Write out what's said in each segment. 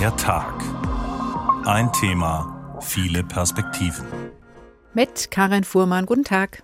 Der Tag. Ein Thema, viele Perspektiven. Mit Karin Fuhrmann, guten Tag.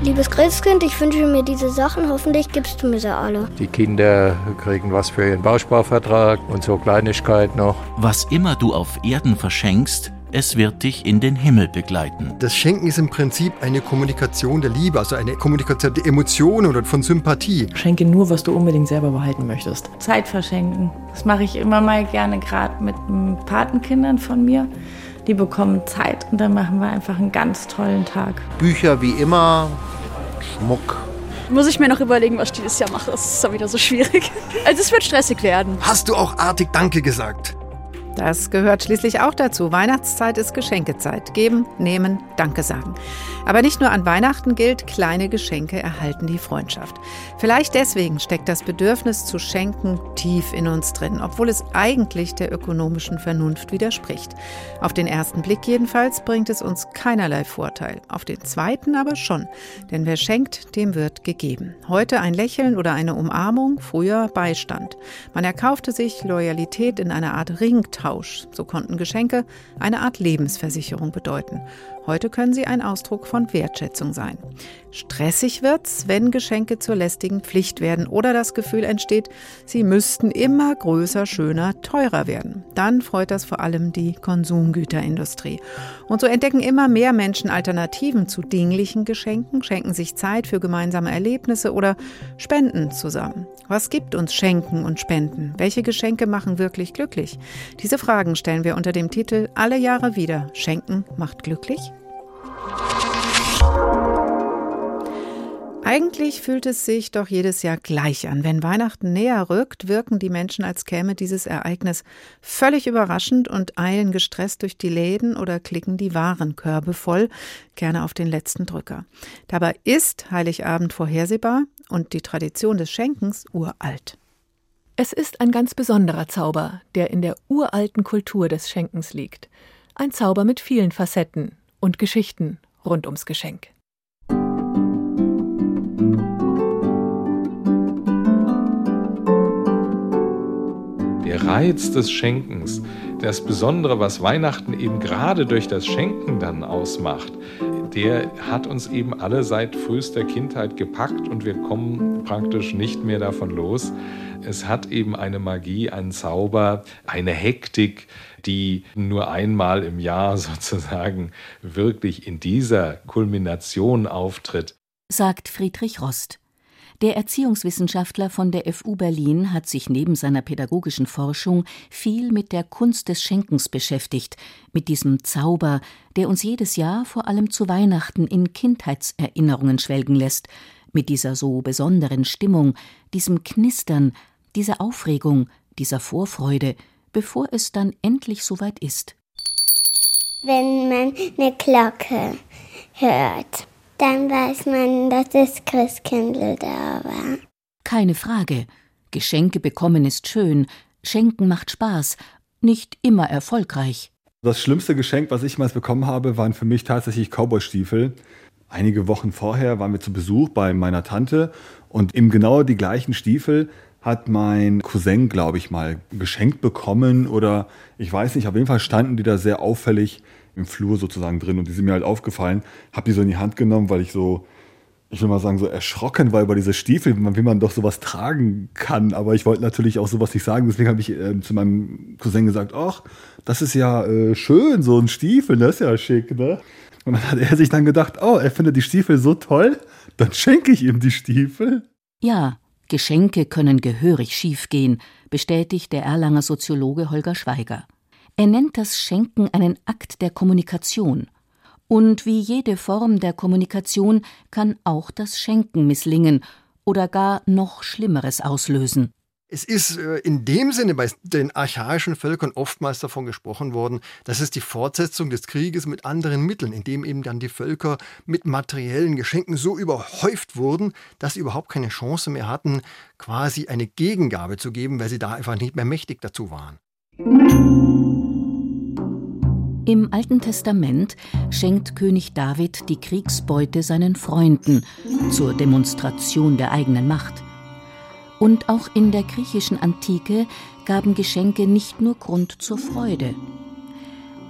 Liebes Christkind, ich wünsche mir diese Sachen. Hoffentlich gibst du mir sie alle. Die Kinder kriegen was für ihren Bausparvertrag und so Kleinigkeit noch. Was immer du auf Erden verschenkst, es wird dich in den Himmel begleiten. Das Schenken ist im Prinzip eine Kommunikation der Liebe, also eine Kommunikation der Emotionen oder von Sympathie. Schenke nur, was du unbedingt selber behalten möchtest. Zeit verschenken. Das mache ich immer mal gerne, gerade mit Patenkindern von mir. Die bekommen Zeit und dann machen wir einfach einen ganz tollen Tag. Bücher wie immer, Schmuck. Muss ich mir noch überlegen, was ich dieses Jahr mache. Das ist dann wieder so schwierig. Also es wird stressig werden. Hast du auch artig Danke gesagt? Das gehört schließlich auch dazu. Weihnachtszeit ist Geschenkezeit. Geben, nehmen, Danke sagen. Aber nicht nur an Weihnachten gilt, kleine Geschenke erhalten die Freundschaft. Vielleicht deswegen steckt das Bedürfnis zu schenken tief in uns drin, obwohl es eigentlich der ökonomischen Vernunft widerspricht. Auf den ersten Blick jedenfalls bringt es uns keinerlei Vorteil. Auf den zweiten aber schon. Denn wer schenkt, dem wird gegeben. Heute ein Lächeln oder eine Umarmung, früher Beistand. Man erkaufte sich Loyalität in einer Art Ringtausch. So konnten Geschenke eine Art Lebensversicherung bedeuten. Heute können sie ein Ausdruck von Wertschätzung sein. Stressig wird's, wenn Geschenke zur lästigen Pflicht werden oder das Gefühl entsteht, sie müssten immer größer, schöner, teurer werden. Dann freut das vor allem die Konsumgüterindustrie. Und so entdecken immer mehr Menschen Alternativen zu dinglichen Geschenken, schenken sich Zeit für gemeinsame Erlebnisse oder spenden zusammen. Was gibt uns Schenken und Spenden? Welche Geschenke machen wirklich glücklich? Diese Fragen stellen wir unter dem Titel Alle Jahre wieder. Schenken macht glücklich? Eigentlich fühlt es sich doch jedes Jahr gleich an. Wenn Weihnachten näher rückt, wirken die Menschen, als käme dieses Ereignis völlig überraschend und eilen gestresst durch die Läden oder klicken die Warenkörbe voll, gerne auf den letzten Drücker. Dabei ist Heiligabend vorhersehbar und die Tradition des Schenkens uralt. Es ist ein ganz besonderer Zauber, der in der uralten Kultur des Schenkens liegt. Ein Zauber mit vielen Facetten und Geschichten rund ums Geschenk. Der Reiz des Schenkens, das Besondere, was Weihnachten eben gerade durch das Schenken dann ausmacht, der hat uns eben alle seit frühester Kindheit gepackt und wir kommen praktisch nicht mehr davon los. Es hat eben eine Magie, einen Zauber, eine Hektik, die nur einmal im Jahr sozusagen wirklich in dieser Kulmination auftritt. Sagt Friedrich Rost. Der Erziehungswissenschaftler von der FU Berlin hat sich neben seiner pädagogischen Forschung viel mit der Kunst des Schenkens beschäftigt, mit diesem Zauber, der uns jedes Jahr vor allem zu Weihnachten in Kindheitserinnerungen schwelgen lässt, mit dieser so besonderen Stimmung, diesem Knistern, dieser Aufregung, dieser Vorfreude, bevor es dann endlich soweit ist. Wenn man eine Glocke hört dann weiß man, dass das Christkindl da war. Keine Frage. Geschenke bekommen ist schön, Schenken macht Spaß, nicht immer erfolgreich. Das schlimmste Geschenk, was ich jemals bekommen habe, waren für mich tatsächlich Cowboystiefel. Einige Wochen vorher waren wir zu Besuch bei meiner Tante und eben genau die gleichen Stiefel hat mein Cousin, glaube ich, mal geschenkt bekommen oder ich weiß nicht, auf jeden Fall standen die da sehr auffällig im Flur sozusagen drin und die sind mir halt aufgefallen. Habe die so in die Hand genommen, weil ich so, ich will mal sagen, so erschrocken war über diese Stiefel, wie man doch sowas tragen kann. Aber ich wollte natürlich auch sowas nicht sagen. Deswegen habe ich äh, zu meinem Cousin gesagt, ach, das ist ja äh, schön, so ein Stiefel, das ist ja schick, ne? Und dann hat er sich dann gedacht, oh, er findet die Stiefel so toll, dann schenke ich ihm die Stiefel. Ja, Geschenke können gehörig schiefgehen, bestätigt der Erlanger Soziologe Holger Schweiger. Er nennt das Schenken einen Akt der Kommunikation. Und wie jede Form der Kommunikation kann auch das Schenken misslingen oder gar noch Schlimmeres auslösen. Es ist äh, in dem Sinne bei den archaischen Völkern oftmals davon gesprochen worden, dass es die Fortsetzung des Krieges mit anderen Mitteln, indem eben dann die Völker mit materiellen Geschenken so überhäuft wurden, dass sie überhaupt keine Chance mehr hatten, quasi eine Gegengabe zu geben, weil sie da einfach nicht mehr mächtig dazu waren. Im Alten Testament schenkt König David die Kriegsbeute seinen Freunden zur Demonstration der eigenen Macht. Und auch in der griechischen Antike gaben Geschenke nicht nur Grund zur Freude.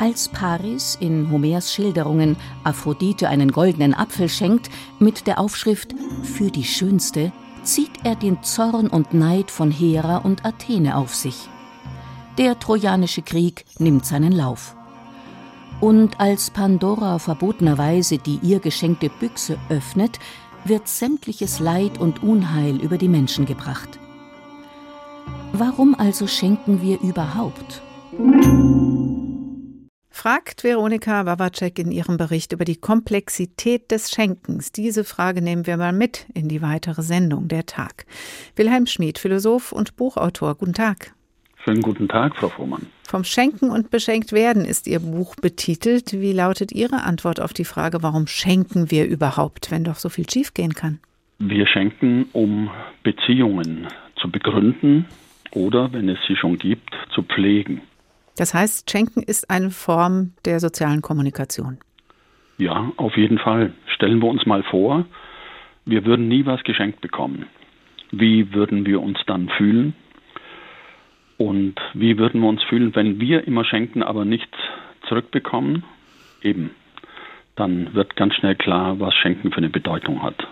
Als Paris in Homers Schilderungen Aphrodite einen goldenen Apfel schenkt, mit der Aufschrift Für die Schönste, zieht er den Zorn und Neid von Hera und Athene auf sich. Der Trojanische Krieg nimmt seinen Lauf. Und als Pandora verbotenerweise die ihr geschenkte Büchse öffnet, wird sämtliches Leid und Unheil über die Menschen gebracht. Warum also schenken wir überhaupt? Fragt Veronika Wawacek in ihrem Bericht über die Komplexität des Schenkens. Diese Frage nehmen wir mal mit in die weitere Sendung der Tag. Wilhelm Schmid, Philosoph und Buchautor. Guten Tag. Schönen guten Tag, Frau Fuhrmann. Vom Schenken und Beschenkt werden ist Ihr Buch betitelt. Wie lautet Ihre Antwort auf die Frage, warum schenken wir überhaupt, wenn doch so viel schiefgehen kann? Wir schenken, um Beziehungen zu begründen oder, wenn es sie schon gibt, zu pflegen. Das heißt, Schenken ist eine Form der sozialen Kommunikation. Ja, auf jeden Fall. Stellen wir uns mal vor, wir würden nie was geschenkt bekommen. Wie würden wir uns dann fühlen? Und wie würden wir uns fühlen, wenn wir immer schenken, aber nichts zurückbekommen? Eben, dann wird ganz schnell klar, was Schenken für eine Bedeutung hat.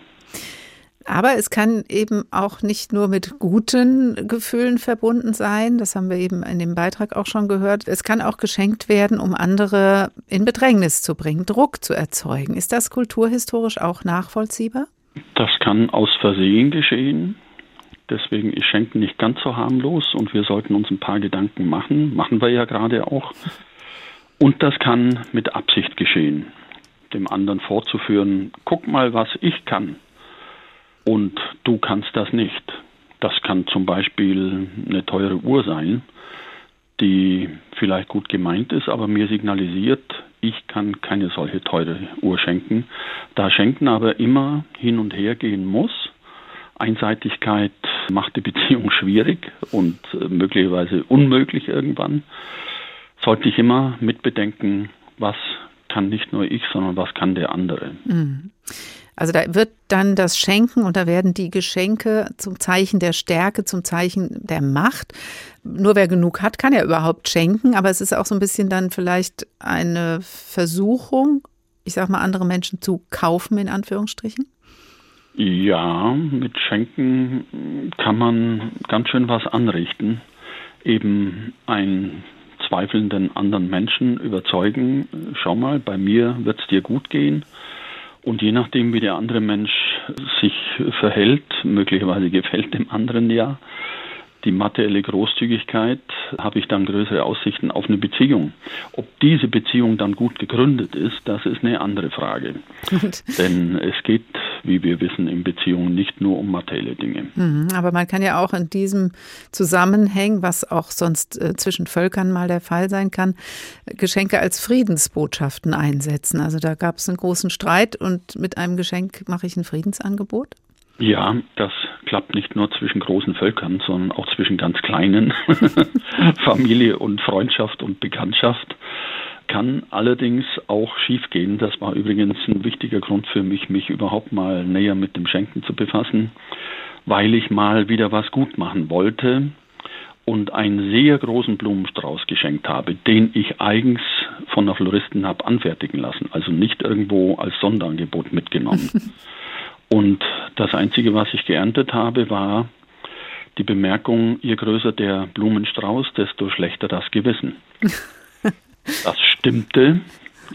Aber es kann eben auch nicht nur mit guten Gefühlen verbunden sein. Das haben wir eben in dem Beitrag auch schon gehört. Es kann auch geschenkt werden, um andere in Bedrängnis zu bringen, Druck zu erzeugen. Ist das kulturhistorisch auch nachvollziehbar? Das kann aus Versehen geschehen. Deswegen ist Schenken nicht ganz so harmlos und wir sollten uns ein paar Gedanken machen. Machen wir ja gerade auch. Und das kann mit Absicht geschehen, dem anderen vorzuführen, guck mal, was ich kann und du kannst das nicht. Das kann zum Beispiel eine teure Uhr sein, die vielleicht gut gemeint ist, aber mir signalisiert, ich kann keine solche teure Uhr schenken. Da Schenken aber immer hin und her gehen muss, Einseitigkeit macht die Beziehung schwierig und äh, möglicherweise unmöglich irgendwann, sollte ich immer mitbedenken, was kann nicht nur ich, sondern was kann der andere. Mhm. Also da wird dann das Schenken und da werden die Geschenke zum Zeichen der Stärke, zum Zeichen der Macht. Nur wer genug hat, kann ja überhaupt schenken, aber es ist auch so ein bisschen dann vielleicht eine Versuchung, ich sag mal, andere Menschen zu kaufen, in Anführungsstrichen. Ja, mit Schenken kann man ganz schön was anrichten. Eben einen zweifelnden anderen Menschen überzeugen, schau mal, bei mir wird es dir gut gehen und je nachdem, wie der andere Mensch sich verhält, möglicherweise gefällt dem anderen ja, die materielle Großzügigkeit, habe ich dann größere Aussichten auf eine Beziehung. Ob diese Beziehung dann gut gegründet ist, das ist eine andere Frage. Denn es geht, wie wir wissen, in Beziehungen nicht nur um materielle Dinge. Mhm, aber man kann ja auch in diesem Zusammenhang, was auch sonst äh, zwischen Völkern mal der Fall sein kann, Geschenke als Friedensbotschaften einsetzen. Also da gab es einen großen Streit und mit einem Geschenk mache ich ein Friedensangebot. Ja, das klappt nicht nur zwischen großen Völkern, sondern auch zwischen ganz kleinen. Familie und Freundschaft und Bekanntschaft kann allerdings auch schiefgehen. Das war übrigens ein wichtiger Grund für mich, mich überhaupt mal näher mit dem Schenken zu befassen, weil ich mal wieder was gut machen wollte und einen sehr großen Blumenstrauß geschenkt habe, den ich eigens von der Floristin habe anfertigen lassen, also nicht irgendwo als Sonderangebot mitgenommen. Und das Einzige, was ich geerntet habe, war die Bemerkung, je größer der Blumenstrauß, desto schlechter das Gewissen. Das stimmte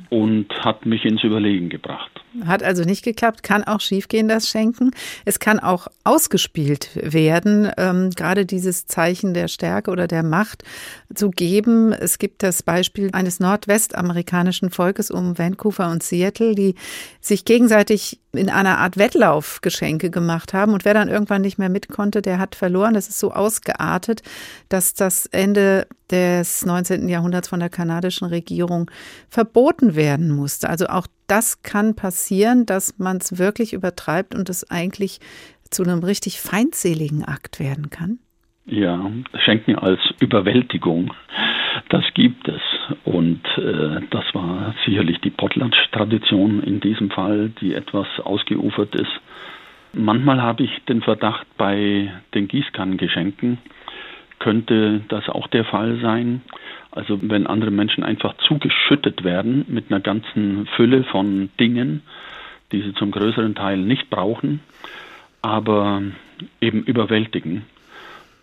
und hat mich ins Überlegen gebracht. Hat also nicht geklappt, kann auch schiefgehen, das Schenken. Es kann auch ausgespielt werden, ähm, gerade dieses Zeichen der Stärke oder der Macht zu geben. Es gibt das Beispiel eines nordwestamerikanischen Volkes um Vancouver und Seattle, die sich gegenseitig in einer Art Wettlauf Geschenke gemacht haben. Und wer dann irgendwann nicht mehr mit konnte, der hat verloren. Das ist so ausgeartet, dass das Ende des 19. Jahrhunderts von der kanadischen Regierung verboten werden musste. Also auch das kann passieren, dass man es wirklich übertreibt und es eigentlich zu einem richtig feindseligen Akt werden kann? Ja, Schenken als Überwältigung, das gibt es. Und äh, das war sicherlich die Potlatch-Tradition in diesem Fall, die etwas ausgeufert ist. Manchmal habe ich den Verdacht, bei den Gießkannengeschenken könnte das auch der Fall sein. Also wenn andere Menschen einfach zugeschüttet werden mit einer ganzen Fülle von Dingen, die sie zum größeren Teil nicht brauchen, aber eben überwältigen.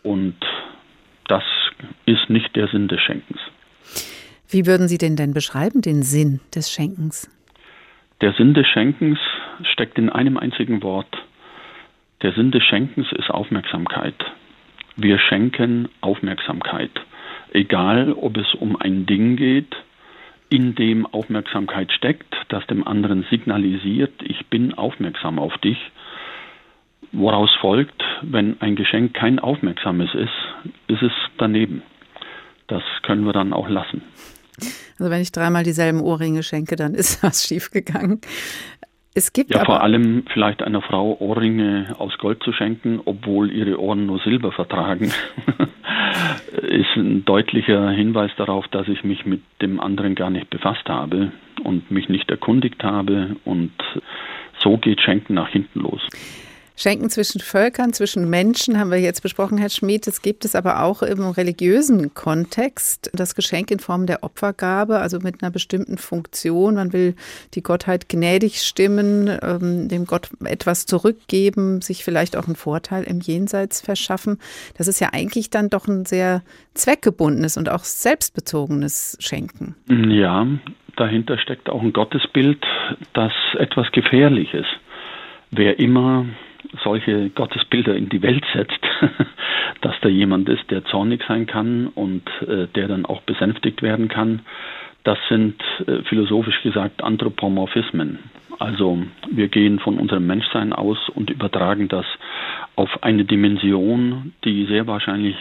Und das ist nicht der Sinn des Schenkens. Wie würden Sie den denn beschreiben, den Sinn des Schenkens? Der Sinn des Schenkens steckt in einem einzigen Wort. Der Sinn des Schenkens ist Aufmerksamkeit. Wir schenken Aufmerksamkeit. Egal, ob es um ein Ding geht, in dem Aufmerksamkeit steckt, das dem anderen signalisiert, ich bin aufmerksam auf dich. Woraus folgt, wenn ein Geschenk kein aufmerksames ist, ist es daneben. Das können wir dann auch lassen. Also wenn ich dreimal dieselben Ohrringe schenke, dann ist was schiefgegangen. Es gibt ja, aber vor allem vielleicht einer Frau Ohrringe aus Gold zu schenken, obwohl ihre Ohren nur Silber vertragen, ist ein deutlicher Hinweis darauf, dass ich mich mit dem anderen gar nicht befasst habe und mich nicht erkundigt habe und so geht Schenken nach hinten los. Schenken zwischen Völkern, zwischen Menschen haben wir jetzt besprochen, Herr Schmid. Es gibt es aber auch im religiösen Kontext. Das Geschenk in Form der Opfergabe, also mit einer bestimmten Funktion. Man will die Gottheit gnädig stimmen, ähm, dem Gott etwas zurückgeben, sich vielleicht auch einen Vorteil im Jenseits verschaffen. Das ist ja eigentlich dann doch ein sehr zweckgebundenes und auch selbstbezogenes Schenken. Ja, dahinter steckt auch ein Gottesbild, das etwas gefährlich ist. Wer immer solche Gottesbilder in die Welt setzt, dass da jemand ist, der zornig sein kann und äh, der dann auch besänftigt werden kann. Das sind äh, philosophisch gesagt Anthropomorphismen. Also wir gehen von unserem Menschsein aus und übertragen das auf eine Dimension, die sehr wahrscheinlich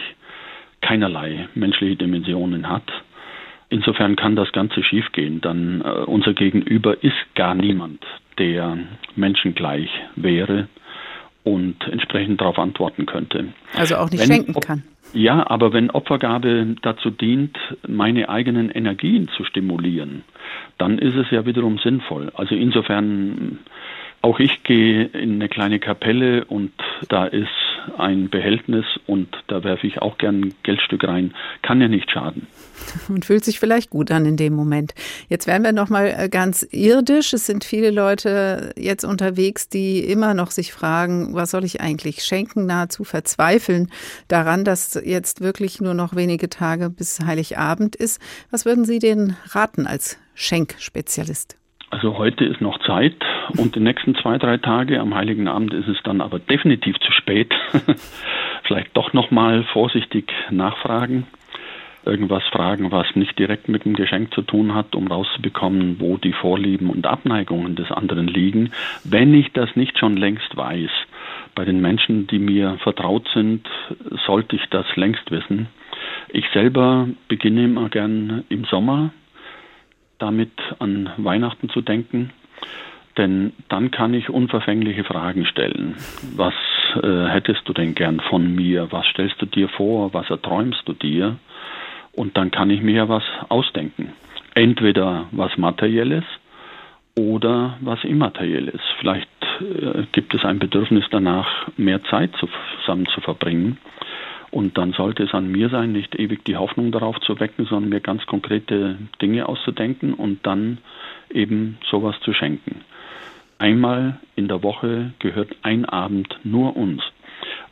keinerlei menschliche Dimensionen hat. Insofern kann das Ganze schiefgehen. Dann äh, unser Gegenüber ist gar niemand, der menschengleich wäre und entsprechend darauf antworten könnte. Also auch nicht wenn, schenken kann. Ja, aber wenn Opfergabe dazu dient, meine eigenen Energien zu stimulieren, dann ist es ja wiederum sinnvoll. Also insofern, auch ich gehe in eine kleine Kapelle und da ist ein Behältnis und da werfe ich auch gern ein Geldstück rein. Kann ja nicht schaden. Und fühlt sich vielleicht gut an in dem Moment. Jetzt werden wir noch mal äh, ganz irdisch. Es sind viele Leute jetzt unterwegs, die immer noch sich fragen, was soll ich eigentlich schenken, nahezu verzweifeln daran, dass jetzt wirklich nur noch wenige Tage bis Heiligabend ist. Was würden Sie denen raten als Schenkspezialist? Also heute ist noch Zeit und die nächsten zwei, drei Tage am Heiligen Abend ist es dann aber definitiv zu spät. Vielleicht doch noch mal vorsichtig nachfragen, irgendwas fragen, was nicht direkt mit dem Geschenk zu tun hat, um rauszubekommen, wo die Vorlieben und Abneigungen des anderen liegen, wenn ich das nicht schon längst weiß. Bei den Menschen, die mir vertraut sind, sollte ich das längst wissen. Ich selber beginne immer gern im Sommer damit an Weihnachten zu denken, denn dann kann ich unverfängliche Fragen stellen. Was äh, hättest du denn gern von mir? Was stellst du dir vor? Was erträumst du dir? Und dann kann ich mir ja was ausdenken. Entweder was Materielles oder was Immaterielles. Vielleicht äh, gibt es ein Bedürfnis danach, mehr Zeit zusammen zu verbringen. Und dann sollte es an mir sein, nicht ewig die Hoffnung darauf zu wecken, sondern mir ganz konkrete Dinge auszudenken und dann eben sowas zu schenken. Einmal in der Woche gehört ein Abend nur uns.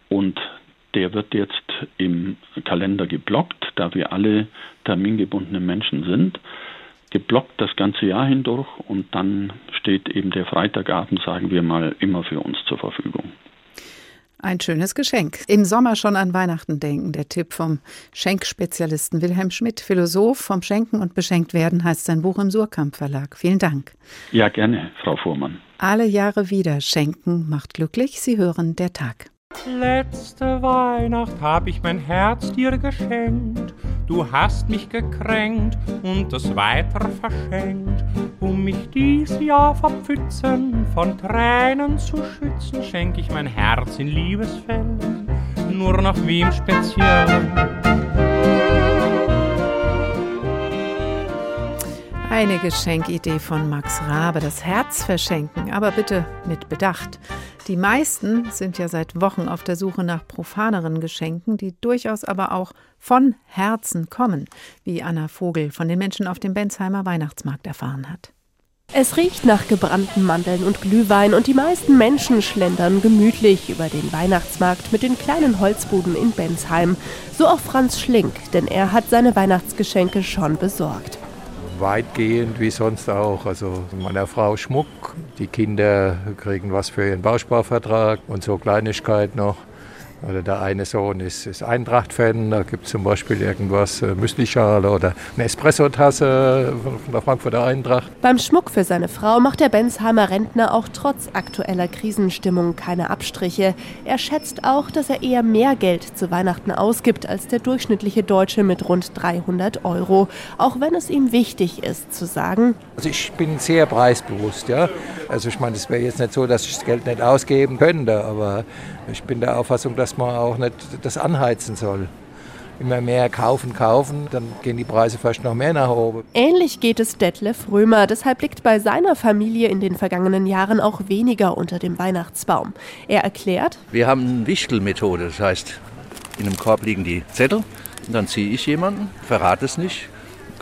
Und der wird jetzt im Kalender geblockt, da wir alle termingebundene Menschen sind. Geblockt das ganze Jahr hindurch und dann steht eben der Freitagabend, sagen wir mal, immer für uns zur Verfügung. Ein schönes Geschenk. Im Sommer schon an Weihnachten denken. Der Tipp vom Schenkspezialisten Wilhelm Schmidt, Philosoph vom Schenken und Beschenkt werden, heißt sein Buch im Surkamp Verlag. Vielen Dank. Ja, gerne, Frau Fuhrmann. Alle Jahre wieder. Schenken macht glücklich. Sie hören der Tag. Letzte Weihnacht hab ich mein Herz dir geschenkt. Du hast mich gekränkt und es weiter verschenkt. Um mich dies Jahr vor Pfützen von Tränen zu schützen, schenk ich mein Herz in Liebesfällen, nur nach wem speziell. Eine Geschenkidee von Max Rabe, das Herz verschenken, aber bitte mit Bedacht. Die meisten sind ja seit Wochen auf der Suche nach profaneren Geschenken, die durchaus aber auch von Herzen kommen, wie Anna Vogel von den Menschen auf dem Bensheimer Weihnachtsmarkt erfahren hat. Es riecht nach gebrannten Mandeln und Glühwein und die meisten Menschen schlendern gemütlich über den Weihnachtsmarkt mit den kleinen Holzbuden in Bensheim. So auch Franz Schlink, denn er hat seine Weihnachtsgeschenke schon besorgt. Weitgehend wie sonst auch. Also meiner Frau Schmuck, die Kinder kriegen was für ihren Bausparvertrag und so Kleinigkeit noch. Oder der eine Sohn ist, ist Eintracht-Fan, da gibt es zum Beispiel irgendwas, äh, Müslischale oder eine Espressotasse von der Frankfurter Eintracht. Beim Schmuck für seine Frau macht der Bensheimer Rentner auch trotz aktueller Krisenstimmung keine Abstriche. Er schätzt auch, dass er eher mehr Geld zu Weihnachten ausgibt als der durchschnittliche Deutsche mit rund 300 Euro. Auch wenn es ihm wichtig ist zu sagen. Also ich bin sehr preisbewusst, ja. Also ich meine, es wäre jetzt nicht so, dass ich das Geld nicht ausgeben könnte, aber ich bin der Auffassung, dass man auch nicht das anheizen soll. Immer mehr kaufen, kaufen, dann gehen die Preise fast noch mehr nach oben. Ähnlich geht es Detlef Römer. Deshalb liegt bei seiner Familie in den vergangenen Jahren auch weniger unter dem Weihnachtsbaum. Er erklärt: Wir haben eine Wichtelmethode. Das heißt, in einem Korb liegen die Zettel und dann ziehe ich jemanden, verrate es nicht,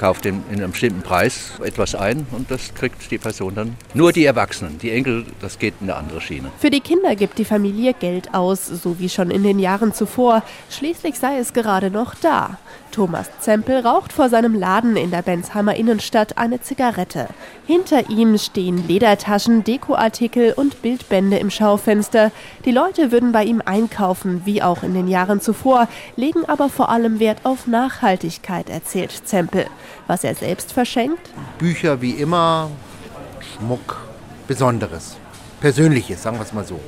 kauft in einem bestimmten Preis etwas ein und das kriegt die Person dann. Nur die Erwachsenen, die Enkel, das geht in eine andere Schiene. Für die Kinder gibt die Familie Geld aus, so wie schon in den Jahren zuvor. Schließlich sei es gerade noch da. Thomas Zempel raucht vor seinem Laden in der Bensheimer Innenstadt eine Zigarette. Hinter ihm stehen Ledertaschen, Dekoartikel und Bildbände im Schaufenster. Die Leute würden bei ihm einkaufen, wie auch in den Jahren zuvor, legen aber vor allem Wert auf Nachhaltigkeit, erzählt Zempel. Was er selbst verschenkt? Bücher wie immer, Schmuck, Besonderes, Persönliches, sagen wir es mal so.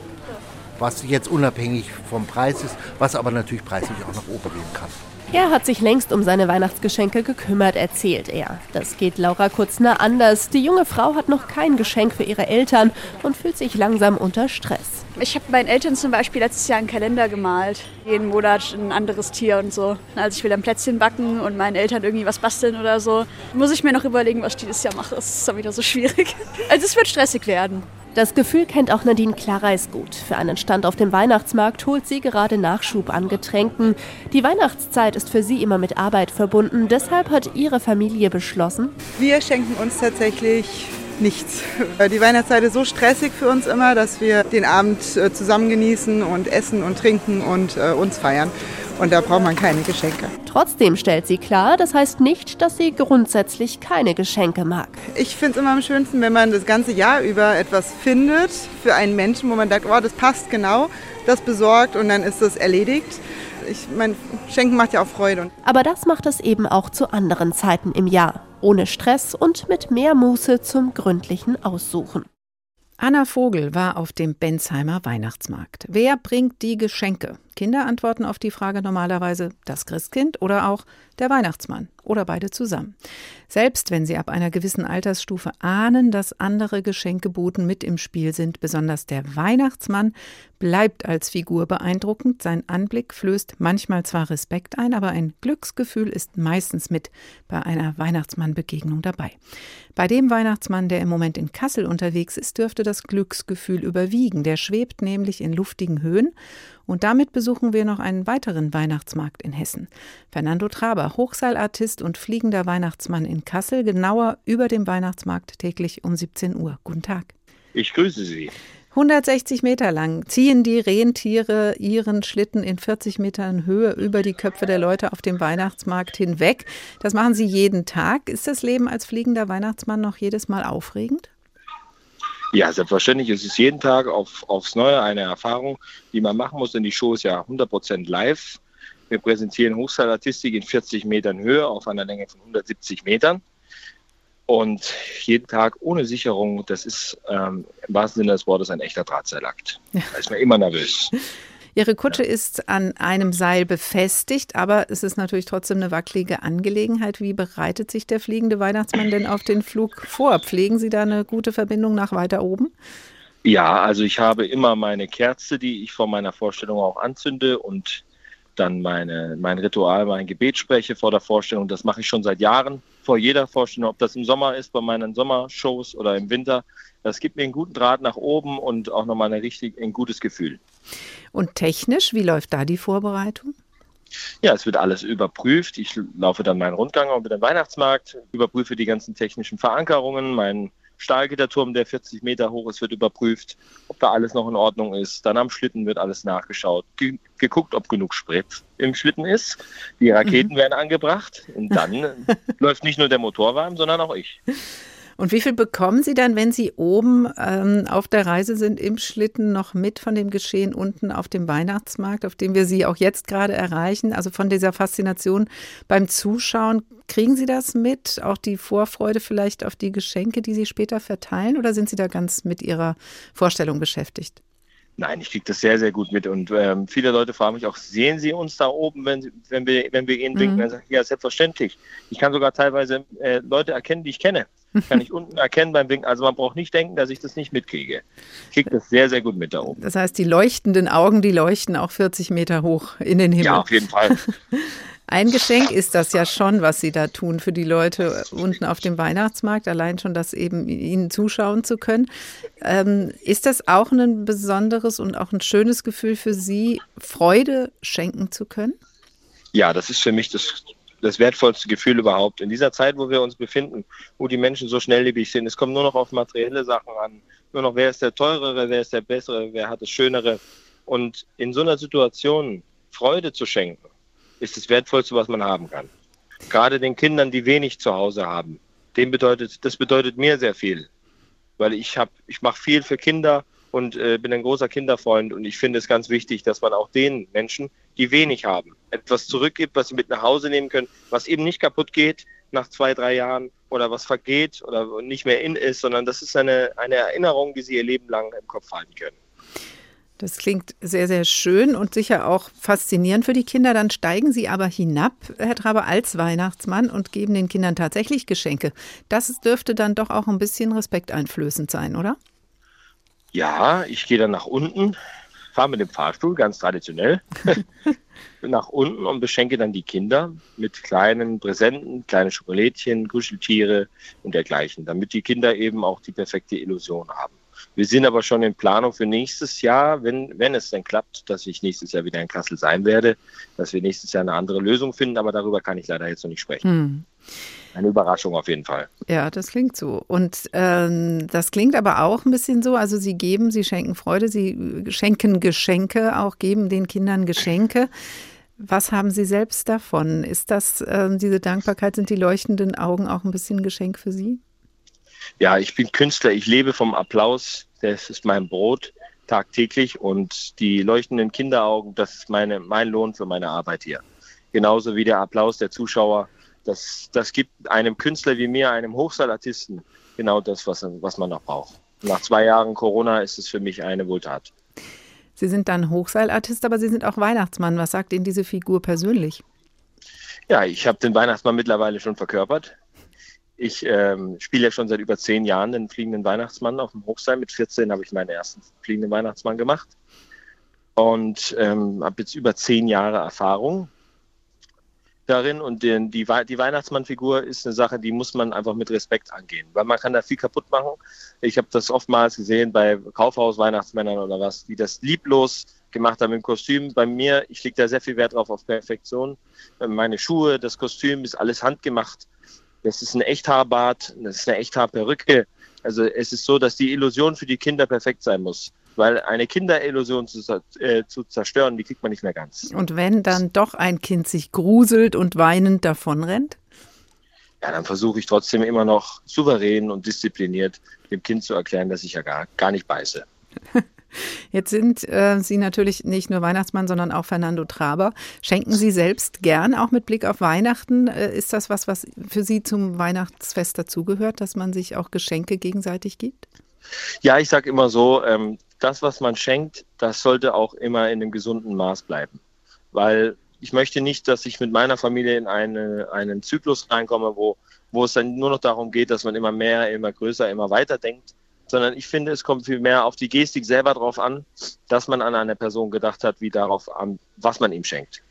Was jetzt unabhängig vom Preis ist, was aber natürlich preislich auch nach oben gehen kann. Er hat sich längst um seine Weihnachtsgeschenke gekümmert, erzählt er. Das geht Laura Kutzner anders. Die junge Frau hat noch kein Geschenk für ihre Eltern und fühlt sich langsam unter Stress. Ich habe meinen Eltern zum Beispiel letztes Jahr einen Kalender gemalt. Jeden Monat ein anderes Tier und so. Also ich will ein Plätzchen backen und meinen Eltern irgendwie was basteln oder so. Muss ich mir noch überlegen, was ich dieses Jahr mache. Das ist dann wieder so schwierig. Also es wird stressig werden. Das Gefühl kennt auch Nadine Klareis gut. Für einen Stand auf dem Weihnachtsmarkt holt sie gerade Nachschub an Getränken. Die Weihnachtszeit ist für sie immer mit Arbeit verbunden. Deshalb hat ihre Familie beschlossen, wir schenken uns tatsächlich nichts. Die Weihnachtszeit ist so stressig für uns immer, dass wir den Abend äh, zusammen genießen und essen und trinken und äh, uns feiern. Und da braucht man keine Geschenke. Trotzdem stellt sie klar, das heißt nicht, dass sie grundsätzlich keine Geschenke mag. Ich finde es immer am schönsten, wenn man das ganze Jahr über etwas findet für einen Menschen, wo man sagt, oh, das passt genau, das besorgt und dann ist es erledigt. Ich meine, Schenken macht ja auch Freude. Aber das macht es eben auch zu anderen Zeiten im Jahr. Ohne Stress und mit mehr Muße zum gründlichen Aussuchen. Anna Vogel war auf dem Bensheimer Weihnachtsmarkt. Wer bringt die Geschenke? Kinder antworten auf die Frage normalerweise das Christkind oder auch der Weihnachtsmann oder beide zusammen. Selbst wenn sie ab einer gewissen Altersstufe ahnen, dass andere Geschenkeboten mit im Spiel sind, besonders der Weihnachtsmann bleibt als Figur beeindruckend. Sein Anblick flößt manchmal zwar Respekt ein, aber ein Glücksgefühl ist meistens mit bei einer Weihnachtsmannbegegnung dabei. Bei dem Weihnachtsmann, der im Moment in Kassel unterwegs ist, dürfte das Glücksgefühl überwiegen. Der schwebt nämlich in luftigen Höhen und damit besuchen wir noch einen weiteren Weihnachtsmarkt in Hessen. Fernando Traber, Hochseilartist und fliegender Weihnachtsmann in Kassel, genauer über dem Weihnachtsmarkt täglich um 17 Uhr. Guten Tag. Ich grüße Sie. 160 Meter lang ziehen die Rentiere ihren Schlitten in 40 Metern Höhe über die Köpfe der Leute auf dem Weihnachtsmarkt hinweg. Das machen sie jeden Tag. Ist das Leben als fliegender Weihnachtsmann noch jedes Mal aufregend? Ja, selbstverständlich. Es ist jeden Tag auf, aufs Neue eine Erfahrung, die man machen muss, denn die Show ist ja 100% live. Wir präsentieren Hochseilartistik in 40 Metern Höhe auf einer Länge von 170 Metern. Und jeden Tag ohne Sicherung, das ist ähm, im wahrsten Sinne des Wortes ein echter Drahtseilakt. Da ist man immer nervös. Ihre Kutsche ist an einem Seil befestigt, aber es ist natürlich trotzdem eine wackelige Angelegenheit. Wie bereitet sich der fliegende Weihnachtsmann denn auf den Flug vor? Pflegen Sie da eine gute Verbindung nach weiter oben? Ja, also ich habe immer meine Kerze, die ich vor meiner Vorstellung auch anzünde und dann meine, mein Ritual, mein Gebet spreche vor der Vorstellung. Das mache ich schon seit Jahren. vor jeder Vorstellung, ob das im Sommer ist, bei meinen Sommershows oder im Winter. Das gibt mir einen guten Draht nach oben und auch nochmal ein richtig ein gutes Gefühl. Und technisch, wie läuft da die Vorbereitung? Ja, es wird alles überprüft. Ich laufe dann meinen Rundgang über den Weihnachtsmarkt, überprüfe die ganzen technischen Verankerungen, meinen Stahlgitterturm, der 40 Meter hoch ist, wird überprüft, ob da alles noch in Ordnung ist. Dann am Schlitten wird alles nachgeschaut, ge geguckt, ob genug Sprit im Schlitten ist. Die Raketen mhm. werden angebracht und dann läuft nicht nur der Motor warm, sondern auch ich. Und wie viel bekommen Sie dann, wenn Sie oben ähm, auf der Reise sind im Schlitten noch mit von dem Geschehen unten auf dem Weihnachtsmarkt, auf dem wir Sie auch jetzt gerade erreichen? Also von dieser Faszination beim Zuschauen. Kriegen Sie das mit? Auch die Vorfreude vielleicht auf die Geschenke, die Sie später verteilen? Oder sind Sie da ganz mit Ihrer Vorstellung beschäftigt? Nein, ich kriege das sehr, sehr gut mit. Und ähm, viele Leute fragen mich auch, sehen Sie uns da oben, wenn, wenn, wir, wenn wir Ihnen winken? Mhm. Dann sage ich, ja, selbstverständlich. Ich kann sogar teilweise äh, Leute erkennen, die ich kenne. Kann ich unten erkennen beim Winken. Also man braucht nicht denken, dass ich das nicht mitkriege. Ich kriege das sehr, sehr gut mit da oben. Das heißt, die leuchtenden Augen, die leuchten auch 40 Meter hoch in den Himmel. Ja, auf jeden Fall. Ein Geschenk ist das ja schon, was Sie da tun für die Leute unten auf dem Weihnachtsmarkt, allein schon das eben ihnen zuschauen zu können. Ähm, ist das auch ein besonderes und auch ein schönes Gefühl für Sie, Freude schenken zu können? Ja, das ist für mich das das wertvollste Gefühl überhaupt. In dieser Zeit, wo wir uns befinden, wo die Menschen so schnelllebig sind, es kommt nur noch auf materielle Sachen an. Nur noch, wer ist der teurere, wer ist der bessere, wer hat das Schönere. Und in so einer Situation Freude zu schenken, ist das Wertvollste, was man haben kann. Gerade den Kindern, die wenig zu Hause haben, dem bedeutet, das bedeutet mir sehr viel. Weil ich habe, ich mache viel für Kinder und äh, bin ein großer Kinderfreund und ich finde es ganz wichtig, dass man auch den Menschen, die wenig haben, etwas zurückgibt, was sie mit nach Hause nehmen können, was eben nicht kaputt geht nach zwei, drei Jahren oder was vergeht oder nicht mehr in ist, sondern das ist eine, eine Erinnerung, die sie ihr Leben lang im Kopf halten können. Das klingt sehr, sehr schön und sicher auch faszinierend für die Kinder. Dann steigen Sie aber hinab, Herr Traber, als Weihnachtsmann und geben den Kindern tatsächlich Geschenke. Das dürfte dann doch auch ein bisschen respekteinflößend sein, oder? Ja, ich gehe dann nach unten, fahre mit dem Fahrstuhl, ganz traditionell, nach unten und beschenke dann die Kinder mit kleinen Präsenten, kleine Schokolädchen, Kuscheltiere und dergleichen, damit die Kinder eben auch die perfekte Illusion haben. Wir sind aber schon in Planung für nächstes Jahr, wenn, wenn es denn klappt, dass ich nächstes Jahr wieder in Kassel sein werde, dass wir nächstes Jahr eine andere Lösung finden, aber darüber kann ich leider jetzt noch nicht sprechen. Hm. Eine Überraschung auf jeden Fall. Ja, das klingt so. Und ähm, das klingt aber auch ein bisschen so, also Sie geben, Sie schenken Freude, Sie schenken Geschenke, auch geben den Kindern Geschenke. Was haben Sie selbst davon? Ist das, äh, diese Dankbarkeit, sind die leuchtenden Augen auch ein bisschen Geschenk für Sie? Ja, ich bin Künstler, ich lebe vom Applaus, das ist mein Brot tagtäglich und die leuchtenden Kinderaugen, das ist meine, mein Lohn für meine Arbeit hier. Genauso wie der Applaus der Zuschauer das, das gibt einem Künstler wie mir, einem Hochsaalartisten, genau das, was, was man noch braucht. Nach zwei Jahren Corona ist es für mich eine Wohltat. Sie sind dann Hochseilartist, aber Sie sind auch Weihnachtsmann. Was sagt Ihnen diese Figur persönlich? Ja, ich habe den Weihnachtsmann mittlerweile schon verkörpert. Ich ähm, spiele ja schon seit über zehn Jahren den fliegenden Weihnachtsmann auf dem Hochseil. Mit 14 habe ich meinen ersten fliegenden Weihnachtsmann gemacht und ähm, habe jetzt über zehn Jahre Erfahrung darin und den, die, die Weihnachtsmannfigur ist eine Sache, die muss man einfach mit Respekt angehen, weil man kann da viel kaputt machen. Ich habe das oftmals gesehen bei Kaufhaus-Weihnachtsmännern oder was, die das lieblos gemacht haben im Kostüm. Bei mir, ich lege da sehr viel Wert drauf auf Perfektion. Meine Schuhe, das Kostüm ist alles handgemacht. Das ist ein Echthaarbart, das ist eine Echthaarperücke. Also es ist so, dass die Illusion für die Kinder perfekt sein muss. Weil eine Kinderillusion zu, äh, zu zerstören, die kriegt man nicht mehr ganz. Und wenn dann doch ein Kind sich gruselt und weinend davonrennt? Ja, dann versuche ich trotzdem immer noch souverän und diszipliniert dem Kind zu erklären, dass ich ja gar, gar nicht beiße. Jetzt sind äh, Sie natürlich nicht nur Weihnachtsmann, sondern auch Fernando Traber. Schenken Sie selbst gern, auch mit Blick auf Weihnachten? Äh, ist das was, was für Sie zum Weihnachtsfest dazugehört, dass man sich auch Geschenke gegenseitig gibt? Ja, ich sage immer so, ähm, das, was man schenkt, das sollte auch immer in einem gesunden Maß bleiben. Weil ich möchte nicht, dass ich mit meiner Familie in eine, einen Zyklus reinkomme, wo, wo es dann nur noch darum geht, dass man immer mehr, immer größer, immer weiter denkt, sondern ich finde, es kommt viel mehr auf die Gestik selber drauf an, dass man an eine Person gedacht hat, wie darauf an, was man ihm schenkt.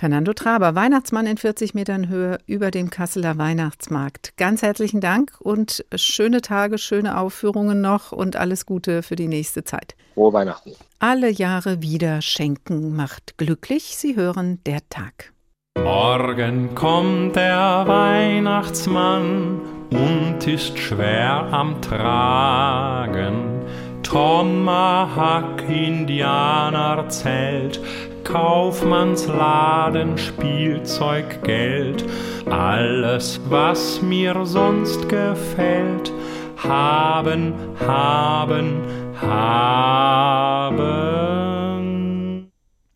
Fernando Traber, Weihnachtsmann in 40 Metern Höhe über dem Kasseler Weihnachtsmarkt. Ganz herzlichen Dank und schöne Tage, schöne Aufführungen noch und alles Gute für die nächste Zeit. Frohe Weihnachten. Alle Jahre wieder schenken macht glücklich. Sie hören der Tag. Morgen kommt der Weihnachtsmann und ist schwer am Tragen. Tomahawk, Indianerzelt, Kaufmannsladen, Spielzeug, Geld, alles, was mir sonst gefällt, haben, haben, haben.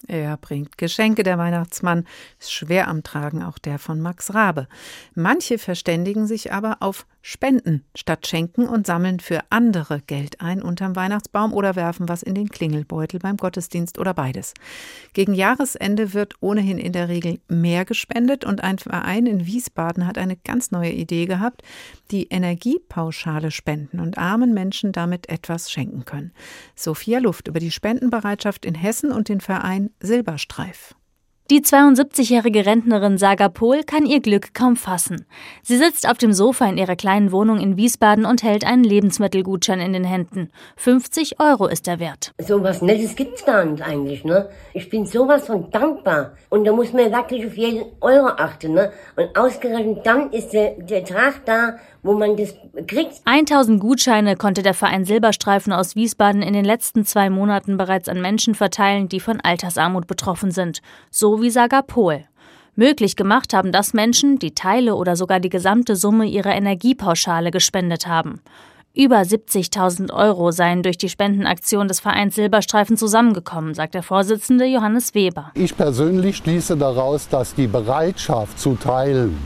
Er bringt Geschenke, der Weihnachtsmann, ist schwer am Tragen, auch der von Max Rabe. Manche verständigen sich aber auf Spenden statt schenken und sammeln für andere Geld ein unterm Weihnachtsbaum oder werfen was in den Klingelbeutel beim Gottesdienst oder beides. Gegen Jahresende wird ohnehin in der Regel mehr gespendet und ein Verein in Wiesbaden hat eine ganz neue Idee gehabt, die Energiepauschale spenden und armen Menschen damit etwas schenken können. Sophia Luft über die Spendenbereitschaft in Hessen und den Verein Silberstreif. Die 72-jährige Rentnerin Saga Pohl kann ihr Glück kaum fassen. Sie sitzt auf dem Sofa in ihrer kleinen Wohnung in Wiesbaden und hält einen Lebensmittelgutschein in den Händen. 50 Euro ist der Wert. So was Nettes gibt's gar nicht eigentlich, ne? Ich bin sowas von dankbar. Und da muss man wirklich auf jeden Euro achten, ne? Und ausgerechnet dann ist der, der Betrag da, wo man das kriegt. 1000 Gutscheine konnte der Verein Silberstreifen aus Wiesbaden in den letzten zwei Monaten bereits an Menschen verteilen, die von Altersarmut betroffen sind. So wie Saga Pohl. Möglich gemacht haben das Menschen, die Teile oder sogar die gesamte Summe ihrer Energiepauschale gespendet haben. Über 70.000 Euro seien durch die Spendenaktion des Vereins Silberstreifen zusammengekommen, sagt der Vorsitzende Johannes Weber. Ich persönlich schließe daraus, dass die Bereitschaft zu teilen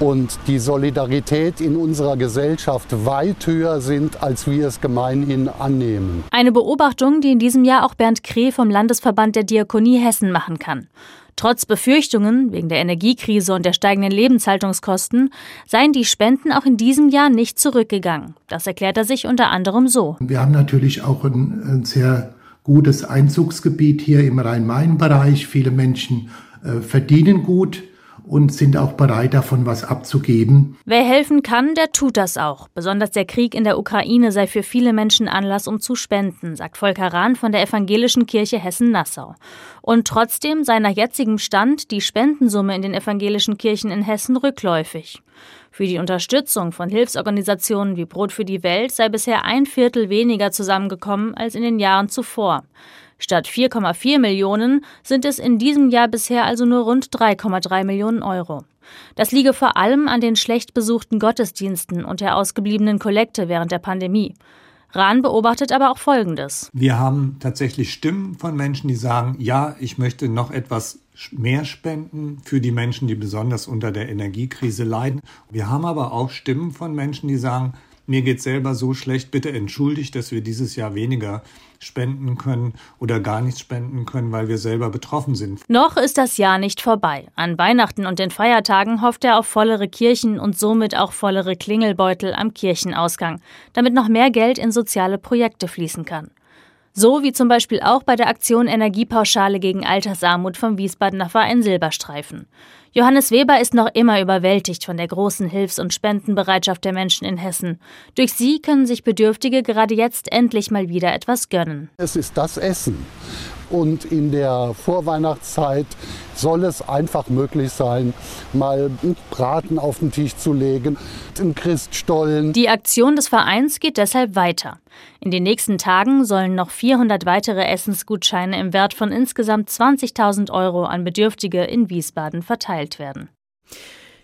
und die Solidarität in unserer Gesellschaft weit höher sind, als wir es gemeinhin annehmen. Eine Beobachtung, die in diesem Jahr auch Bernd Kreh vom Landesverband der Diakonie Hessen machen kann. Trotz Befürchtungen wegen der Energiekrise und der steigenden Lebenshaltungskosten seien die Spenden auch in diesem Jahr nicht zurückgegangen. Das erklärt er sich unter anderem so. Wir haben natürlich auch ein, ein sehr gutes Einzugsgebiet hier im Rhein-Main-Bereich. Viele Menschen äh, verdienen gut und sind auch bereit, davon was abzugeben. Wer helfen kann, der tut das auch. Besonders der Krieg in der Ukraine sei für viele Menschen Anlass, um zu spenden, sagt Volker Rahn von der Evangelischen Kirche Hessen-Nassau. Und trotzdem sei nach jetzigem Stand die Spendensumme in den evangelischen Kirchen in Hessen rückläufig. Für die Unterstützung von Hilfsorganisationen wie Brot für die Welt sei bisher ein Viertel weniger zusammengekommen als in den Jahren zuvor. Statt 4,4 Millionen sind es in diesem Jahr bisher also nur rund 3,3 Millionen Euro. Das liege vor allem an den schlecht besuchten Gottesdiensten und der ausgebliebenen Kollekte während der Pandemie. Rahn beobachtet aber auch Folgendes. Wir haben tatsächlich Stimmen von Menschen, die sagen, ja, ich möchte noch etwas mehr spenden für die Menschen, die besonders unter der Energiekrise leiden. Wir haben aber auch Stimmen von Menschen, die sagen, mir geht selber so schlecht, bitte entschuldigt, dass wir dieses Jahr weniger spenden können oder gar nichts spenden können, weil wir selber betroffen sind. Noch ist das Jahr nicht vorbei. An Weihnachten und den Feiertagen hofft er auf vollere Kirchen und somit auch vollere Klingelbeutel am Kirchenausgang, damit noch mehr Geld in soziale Projekte fließen kann. So wie zum Beispiel auch bei der Aktion Energiepauschale gegen Altersarmut vom Wiesbadener Verein Silberstreifen. Johannes Weber ist noch immer überwältigt von der großen Hilfs- und Spendenbereitschaft der Menschen in Hessen. Durch sie können sich Bedürftige gerade jetzt endlich mal wieder etwas gönnen. Es ist das Essen. Und in der Vorweihnachtszeit soll es einfach möglich sein, mal einen Braten auf den Tisch zu legen, einen Christstollen. Die Aktion des Vereins geht deshalb weiter. In den nächsten Tagen sollen noch 400 weitere Essensgutscheine im Wert von insgesamt 20.000 Euro an Bedürftige in Wiesbaden verteilt werden.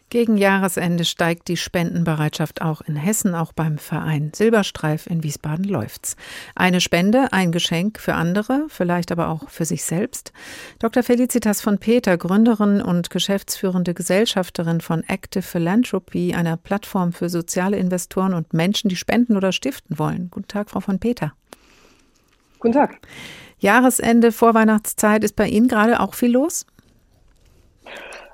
Gegen Jahresende steigt die Spendenbereitschaft auch in Hessen, auch beim Verein Silberstreif in Wiesbaden läuft's. Eine Spende, ein Geschenk für andere, vielleicht aber auch für sich selbst. Dr. Felicitas von Peter, Gründerin und geschäftsführende Gesellschafterin von Active Philanthropy, einer Plattform für soziale Investoren und Menschen, die spenden oder stiften wollen. Guten Tag, Frau von Peter. Guten Tag. Jahresende, Vorweihnachtszeit, ist bei Ihnen gerade auch viel los?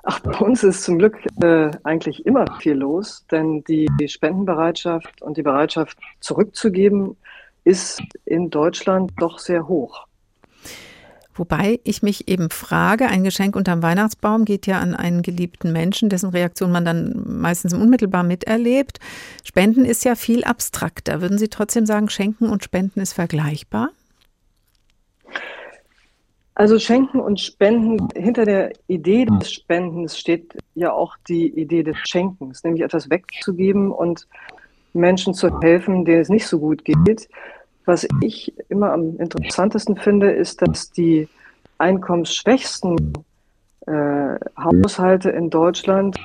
Ach, bei uns ist zum Glück äh, eigentlich immer viel los, denn die Spendenbereitschaft und die Bereitschaft zurückzugeben ist in Deutschland doch sehr hoch. Wobei ich mich eben frage, ein Geschenk unterm Weihnachtsbaum geht ja an einen geliebten Menschen, dessen Reaktion man dann meistens unmittelbar miterlebt. Spenden ist ja viel abstrakter. Würden Sie trotzdem sagen, Schenken und Spenden ist vergleichbar? Also Schenken und Spenden, hinter der Idee des Spendens steht ja auch die Idee des Schenkens, nämlich etwas wegzugeben und Menschen zu helfen, denen es nicht so gut geht. Was ich immer am interessantesten finde, ist, dass die einkommensschwächsten äh, Haushalte in Deutschland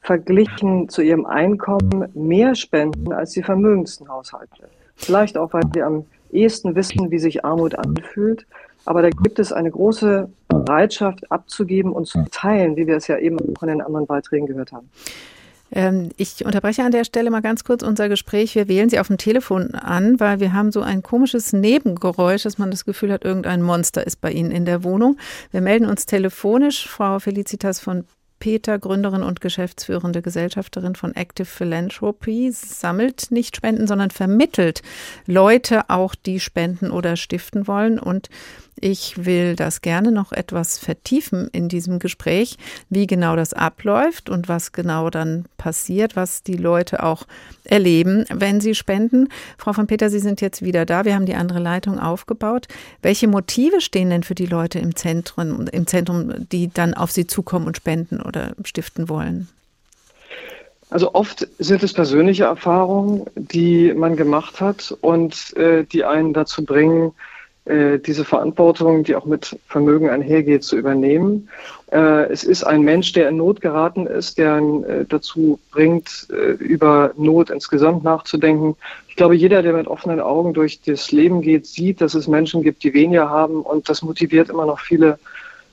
verglichen zu ihrem Einkommen mehr spenden als die vermögendsten Haushalte. Vielleicht auch, weil sie am ehesten wissen, wie sich Armut anfühlt. Aber da gibt es eine große Bereitschaft abzugeben und zu teilen, wie wir es ja eben von den anderen Beiträgen gehört haben. Ähm, ich unterbreche an der Stelle mal ganz kurz unser Gespräch. Wir wählen Sie auf dem Telefon an, weil wir haben so ein komisches Nebengeräusch, dass man das Gefühl hat, irgendein Monster ist bei Ihnen in der Wohnung. Wir melden uns telefonisch. Frau Felicitas von Peter, Gründerin und geschäftsführende Gesellschafterin von Active Philanthropy, sammelt nicht Spenden, sondern vermittelt Leute auch, die spenden oder stiften wollen. Und ich will das gerne noch etwas vertiefen in diesem Gespräch, wie genau das abläuft und was genau dann passiert, was die Leute auch erleben, wenn sie spenden. Frau von Peter, Sie sind jetzt wieder da. Wir haben die andere Leitung aufgebaut. Welche Motive stehen denn für die Leute im Zentrum, im Zentrum, die dann auf Sie zukommen und spenden oder stiften wollen? Also oft sind es persönliche Erfahrungen, die man gemacht hat und äh, die einen dazu bringen, äh, diese Verantwortung, die auch mit Vermögen einhergeht, zu übernehmen. Äh, es ist ein Mensch, der in Not geraten ist, der äh, dazu bringt, über Not insgesamt nachzudenken. Ich glaube, jeder, der mit offenen Augen durch das Leben geht, sieht, dass es Menschen gibt, die weniger haben und das motiviert immer noch viele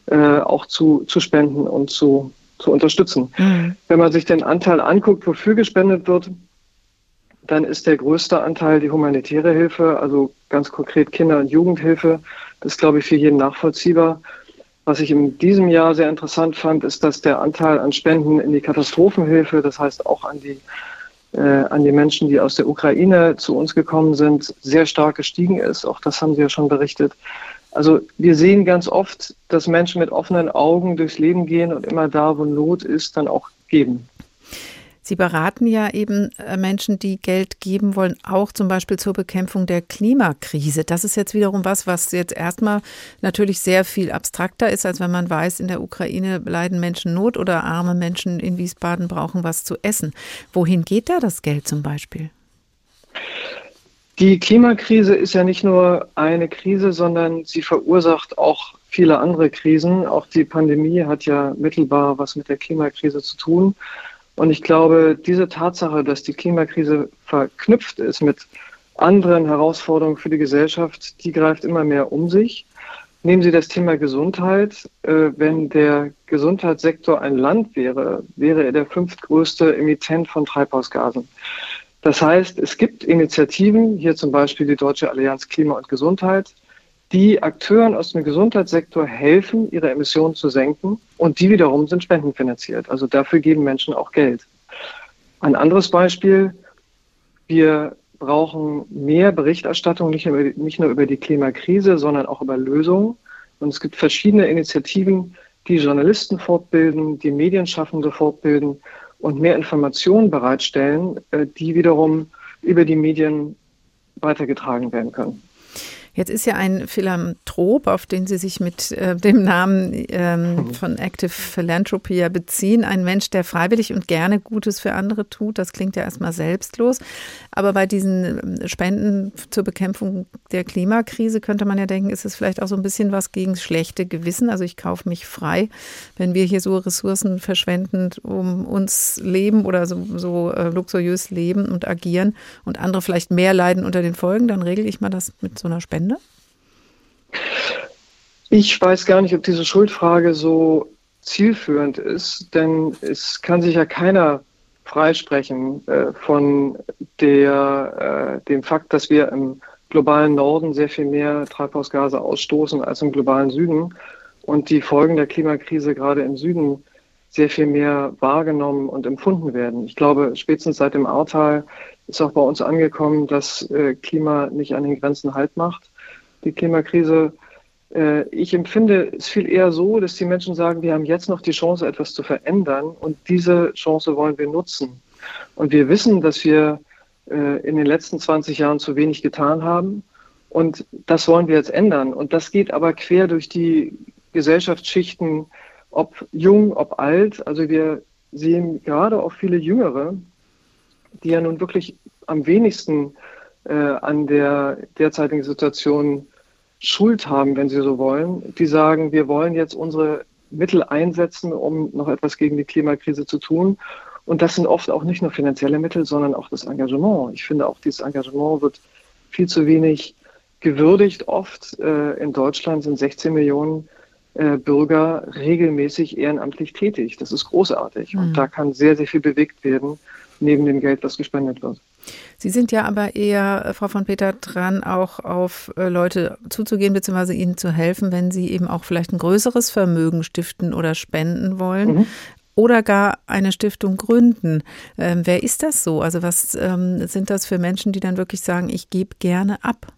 auch zu, zu spenden und zu, zu unterstützen. Mhm. Wenn man sich den Anteil anguckt, wofür gespendet wird, dann ist der größte Anteil die humanitäre Hilfe, also ganz konkret Kinder- und Jugendhilfe. Das ist, glaube ich, für jeden nachvollziehbar. Was ich in diesem Jahr sehr interessant fand, ist, dass der Anteil an Spenden in die Katastrophenhilfe, das heißt auch an die, äh, an die Menschen, die aus der Ukraine zu uns gekommen sind, sehr stark gestiegen ist. Auch das haben Sie ja schon berichtet. Also wir sehen ganz oft, dass Menschen mit offenen Augen durchs Leben gehen und immer da, wo Not ist, dann auch geben. Sie beraten ja eben äh, Menschen, die Geld geben wollen, auch zum Beispiel zur Bekämpfung der Klimakrise. Das ist jetzt wiederum was, was jetzt erstmal natürlich sehr viel abstrakter ist, als wenn man weiß, in der Ukraine leiden Menschen Not oder arme Menschen in Wiesbaden brauchen was zu essen. Wohin geht da das Geld zum Beispiel? Die Klimakrise ist ja nicht nur eine Krise, sondern sie verursacht auch viele andere Krisen. Auch die Pandemie hat ja mittelbar was mit der Klimakrise zu tun. Und ich glaube, diese Tatsache, dass die Klimakrise verknüpft ist mit anderen Herausforderungen für die Gesellschaft, die greift immer mehr um sich. Nehmen Sie das Thema Gesundheit. Äh, wenn der Gesundheitssektor ein Land wäre, wäre er der fünftgrößte Emittent von Treibhausgasen. Das heißt, es gibt Initiativen, hier zum Beispiel die Deutsche Allianz Klima und Gesundheit, die Akteuren aus dem Gesundheitssektor helfen, ihre Emissionen zu senken und die wiederum sind spendenfinanziert. Also dafür geben Menschen auch Geld. Ein anderes Beispiel, wir brauchen mehr Berichterstattung, nicht nur, nicht nur über die Klimakrise, sondern auch über Lösungen. Und es gibt verschiedene Initiativen, die Journalisten fortbilden, die Medienschaffende fortbilden und mehr Informationen bereitstellen, äh, die wiederum über die Medien weitergetragen werden können. Jetzt ist ja ein Philanthrop, auf den Sie sich mit äh, dem Namen ähm, von Active Philanthropy ja beziehen, ein Mensch, der freiwillig und gerne Gutes für andere tut. Das klingt ja erstmal selbstlos. Aber bei diesen ähm, Spenden zur Bekämpfung der Klimakrise könnte man ja denken, ist es vielleicht auch so ein bisschen was gegen schlechte Gewissen. Also ich kaufe mich frei, wenn wir hier so Ressourcen verschwenden, um uns leben oder so, so äh, luxuriös leben und agieren und andere vielleicht mehr leiden unter den Folgen, dann regle ich mal das mit so einer Spende. Ende? Ich weiß gar nicht, ob diese Schuldfrage so zielführend ist, denn es kann sich ja keiner freisprechen äh, von der, äh, dem Fakt, dass wir im globalen Norden sehr viel mehr Treibhausgase ausstoßen als im globalen Süden und die Folgen der Klimakrise gerade im Süden sehr viel mehr wahrgenommen und empfunden werden. Ich glaube, spätestens seit dem Ahrtal ist auch bei uns angekommen, dass äh, Klima nicht an den Grenzen Halt macht die Klimakrise Äh, ich empfinde es viel eher so, dass die Menschen sagen, wir haben jetzt noch die Chance, etwas zu verändern und diese Chance wollen wir nutzen. Und wir wissen, dass wir äh, in den letzten 20 Jahren zu wenig getan haben und das wollen wir jetzt ändern. Und das geht aber quer durch die Gesellschaftsschichten, ob jung, ob alt. Also wir sehen gerade auch viele Jüngere, die ja nun wirklich am wenigsten äh, an der derzeitigen Situation Schuld haben, wenn sie so wollen, die sagen, wir wollen jetzt unsere Mittel einsetzen, um noch etwas gegen die Klimakrise zu tun. Und das sind oft auch nicht nur finanzielle Mittel, sondern auch das Engagement. Ich finde auch, dieses Engagement wird viel zu wenig gewürdigt. Oft äh, in Deutschland sind 16 Millionen äh, Bürger regelmäßig ehrenamtlich tätig. Das ist großartig. Mhm. Und da kann sehr, sehr viel bewegt werden, neben dem Geld, das gespendet wird. Sie sind ja aber eher, äh, Frau von Peter, dran, auch auf äh, Leute zuzugehen, beziehungsweise ihnen zu helfen, wenn sie eben auch vielleicht ein größeres Vermögen stiften oder spenden wollen. Mhm. Oder gar eine Stiftung gründen. Ähm, wer ist das so? Also was ähm, sind das für Menschen, die dann wirklich sagen, ich gebe gerne ab?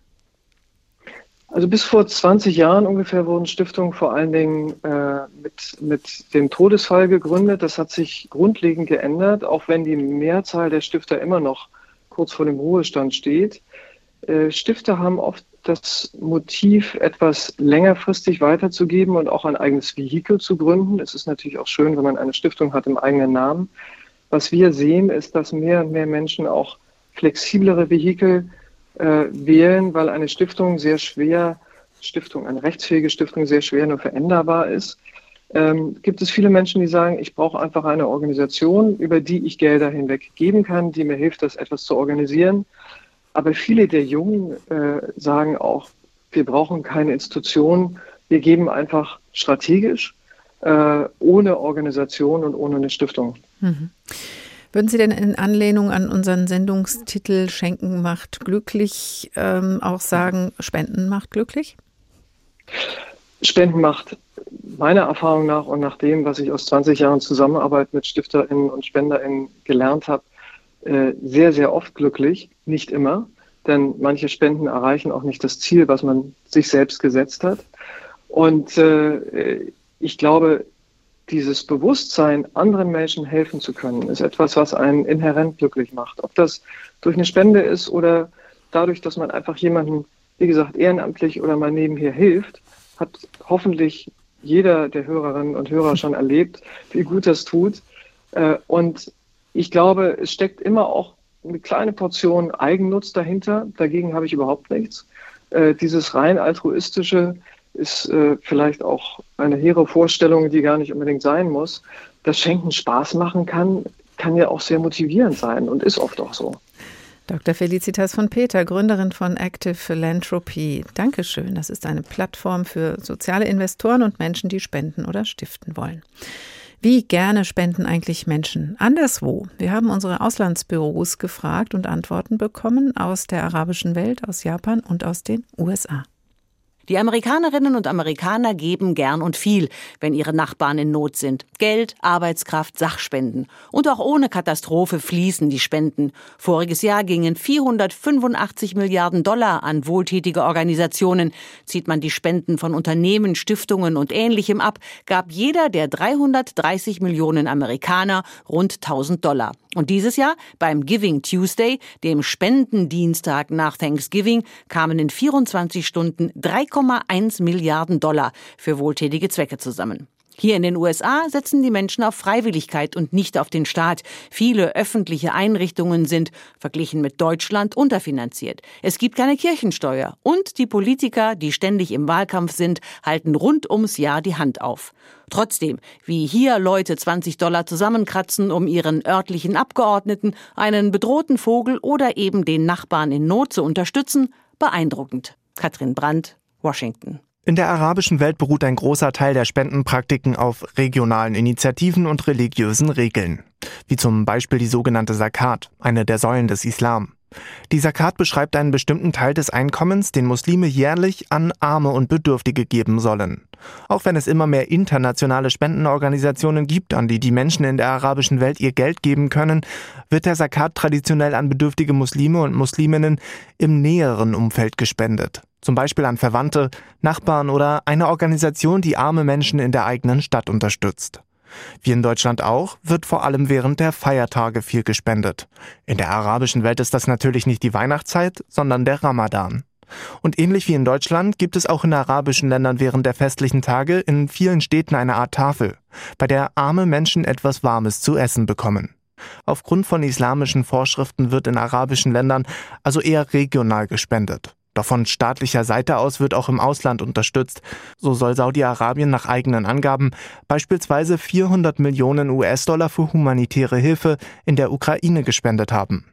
Also bis vor 20 Jahren ungefähr wurden Stiftungen vor allen Dingen äh, mit, mit dem Todesfall gegründet. Das hat sich grundlegend geändert, auch wenn die Mehrzahl der Stifter immer noch kurz vor dem Ruhestand steht. Äh, Stifter haben oft das Motiv, etwas längerfristig weiterzugeben und auch ein eigenes Vehikel zu gründen. Es ist natürlich auch schön, wenn man eine Stiftung hat im eigenen Namen. Was wir sehen, ist, dass mehr und mehr Menschen auch flexiblere Vehikel äh, wählen, weil eine Stiftung sehr schwer, Stiftung, eine rechtsfähige Stiftung sehr schwer nur veränderbar ist. Ähm, gibt es viele Menschen, die sagen, ich brauche einfach eine Organisation, über die ich Gelder hinweg geben kann, die mir hilft, das etwas zu organisieren. Aber viele der Jungen äh, sagen auch, wir brauchen keine Institution, wir geben einfach strategisch, äh, ohne Organisation und ohne eine Stiftung. Mhm. Würden Sie denn in Anlehnung an unseren Sendungstitel Schenken macht glücklich ähm, auch sagen, Spenden macht glücklich? Spenden macht meiner Erfahrung nach und nach dem, was ich aus 20 Jahren Zusammenarbeit mit StifterInnen und SpenderInnen gelernt habe, äh, sehr, sehr oft glücklich. Nicht immer, denn manche Spenden erreichen auch nicht das Ziel, was man sich selbst gesetzt hat. Und äh, ich glaube, dieses Bewusstsein, anderen Menschen helfen zu können, ist etwas, was einen inhärent glücklich macht. Ob das durch eine Spende ist oder dadurch, dass man einfach jemanden, wie gesagt, ehrenamtlich oder mal nebenher hilft, hat hoffentlich jeder der Hörerinnen und Hörer schon erlebt, wie gut das tut. Äh, und ich glaube, es steckt immer auch eine kleine Portion Eigennutz dahinter. Dagegen habe ich überhaupt nichts. Äh, dieses rein altruistische, ist äh, vielleicht auch eine hehre Vorstellung, die gar nicht unbedingt sein muss. Dass Schenken Spaß machen kann, kann ja auch sehr motivierend sein und ist oft auch so. Dr. Felicitas von Peter, Gründerin von Active Philanthropy. Dankeschön. Das ist eine Plattform für soziale Investoren und Menschen, die spenden oder stiften wollen. Wie gerne spenden eigentlich Menschen anderswo? Wir haben unsere Auslandsbüros gefragt und Antworten bekommen aus der arabischen Welt, aus Japan und aus den USA. Die Amerikanerinnen und Amerikaner geben gern und viel, wenn ihre Nachbarn in Not sind. Geld, Arbeitskraft, Sachspenden. Und auch ohne Katastrophe fließen die Spenden. Voriges Jahr gingen 485 Milliarden Dollar an wohltätige Organisationen. Zieht man die Spenden von Unternehmen, Stiftungen und Ähnlichem ab, gab jeder der 330 Millionen Amerikaner rund 1000 Dollar. Und dieses Jahr beim Giving Tuesday, dem Spendendienstag nach Thanksgiving, kamen in 24 Stunden 3,1 Milliarden Dollar für wohltätige Zwecke zusammen. Hier in den USA setzen die Menschen auf Freiwilligkeit und nicht auf den Staat. Viele öffentliche Einrichtungen sind, verglichen mit Deutschland, unterfinanziert. Es gibt keine Kirchensteuer. Und die Politiker, die ständig im Wahlkampf sind, halten rund ums Jahr die Hand auf. Trotzdem, wie hier Leute 20 Dollar zusammenkratzen, um ihren örtlichen Abgeordneten, einen bedrohten Vogel oder eben den Nachbarn in Not zu unterstützen, beeindruckend. Katrin Brandt, Washington. In der arabischen Welt beruht ein großer Teil der Spendenpraktiken auf regionalen Initiativen und religiösen Regeln, wie zum Beispiel die sogenannte Zakat, eine der Säulen des Islam. Die Zakat beschreibt einen bestimmten Teil des Einkommens, den Muslime jährlich an Arme und Bedürftige geben sollen. Auch wenn es immer mehr internationale Spendenorganisationen gibt, an die die Menschen in der arabischen Welt ihr Geld geben können, wird der Zakat traditionell an bedürftige Muslime und Musliminnen im näheren Umfeld gespendet. Zum Beispiel an Verwandte, Nachbarn oder eine Organisation, die arme Menschen in der eigenen Stadt unterstützt. Wie in Deutschland auch, wird vor allem während der Feiertage viel gespendet. In der arabischen Welt ist das natürlich nicht die Weihnachtszeit, sondern der Ramadan. Und ähnlich wie in Deutschland gibt es auch in arabischen Ländern während der festlichen Tage in vielen Städten eine Art Tafel, bei der arme Menschen etwas Warmes zu essen bekommen. Aufgrund von islamischen Vorschriften wird in arabischen Ländern also eher regional gespendet. Doch von staatlicher Seite aus wird auch im Ausland unterstützt. So soll Saudi-Arabien nach eigenen Angaben beispielsweise 400 Millionen US-Dollar für humanitäre Hilfe in der Ukraine gespendet haben.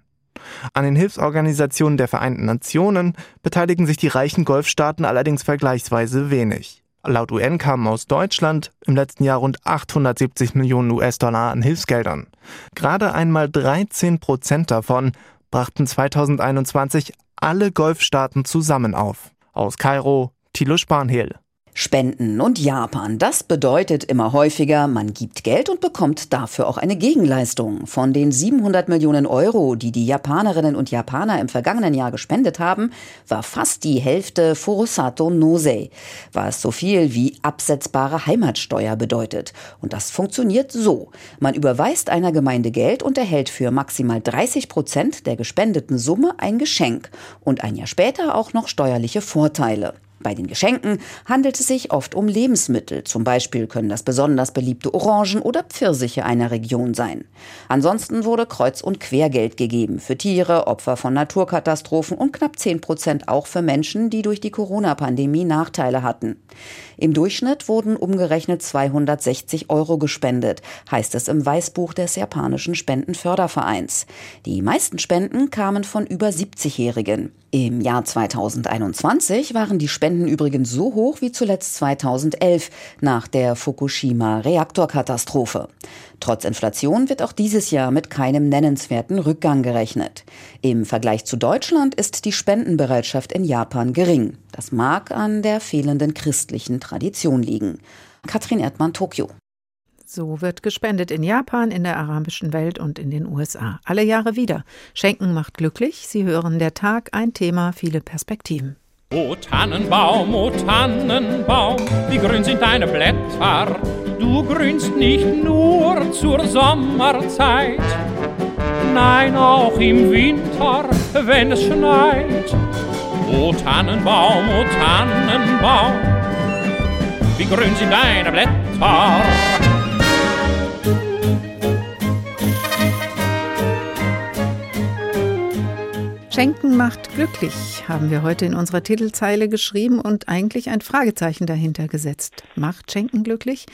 An den Hilfsorganisationen der Vereinten Nationen beteiligen sich die reichen Golfstaaten allerdings vergleichsweise wenig. Laut UN kamen aus Deutschland im letzten Jahr rund 870 Millionen US-Dollar an Hilfsgeldern. Gerade einmal 13 Prozent davon brachten 2021 alle Golfstaaten zusammen auf. Aus Kairo, Thilo Spanhehl. Spenden und Japan, das bedeutet immer häufiger, man gibt Geld und bekommt dafür auch eine Gegenleistung. Von den 700 Millionen Euro, die die Japanerinnen und Japaner im vergangenen Jahr gespendet haben, war fast die Hälfte Furusato Nosei, was so viel wie absetzbare Heimatsteuer bedeutet. Und das funktioniert so. Man überweist einer Gemeinde Geld und erhält für maximal 30 Prozent der gespendeten Summe ein Geschenk und ein Jahr später auch noch steuerliche Vorteile. Bei den Geschenken handelt es sich oft um Lebensmittel. Zum Beispiel können das besonders beliebte Orangen oder Pfirsiche einer Region sein. Ansonsten wurde Kreuz- und Quergeld gegeben für Tiere, Opfer von Naturkatastrophen und knapp 10 Prozent auch für Menschen, die durch die Corona-Pandemie Nachteile hatten. Im Durchschnitt wurden umgerechnet 260 Euro gespendet, heißt es im Weißbuch des japanischen Spendenfördervereins. Die meisten Spenden kamen von über 70-Jährigen. Im Jahr 2021 waren die Spenden übrigens so hoch wie zuletzt 2011 nach der Fukushima-Reaktorkatastrophe. Trotz Inflation wird auch dieses Jahr mit keinem nennenswerten Rückgang gerechnet. Im Vergleich zu Deutschland ist die Spendenbereitschaft in Japan gering. Das mag an der fehlenden christlichen Tradition liegen. Katrin Erdmann, Tokio. So wird gespendet in Japan, in der arabischen Welt und in den USA. Alle Jahre wieder. Schenken macht glücklich. Sie hören der Tag, ein Thema, viele Perspektiven. O Tannenbaum, o Tannenbaum, wie grün sind deine Blätter. Du grünst nicht nur zur Sommerzeit, nein auch im Winter, wenn es schneit. O Tannenbaum, o Tannenbaum, wie grün sind deine Blätter. Schenken macht glücklich, haben wir heute in unserer Titelzeile geschrieben und eigentlich ein Fragezeichen dahinter gesetzt. Macht Schenken glücklich?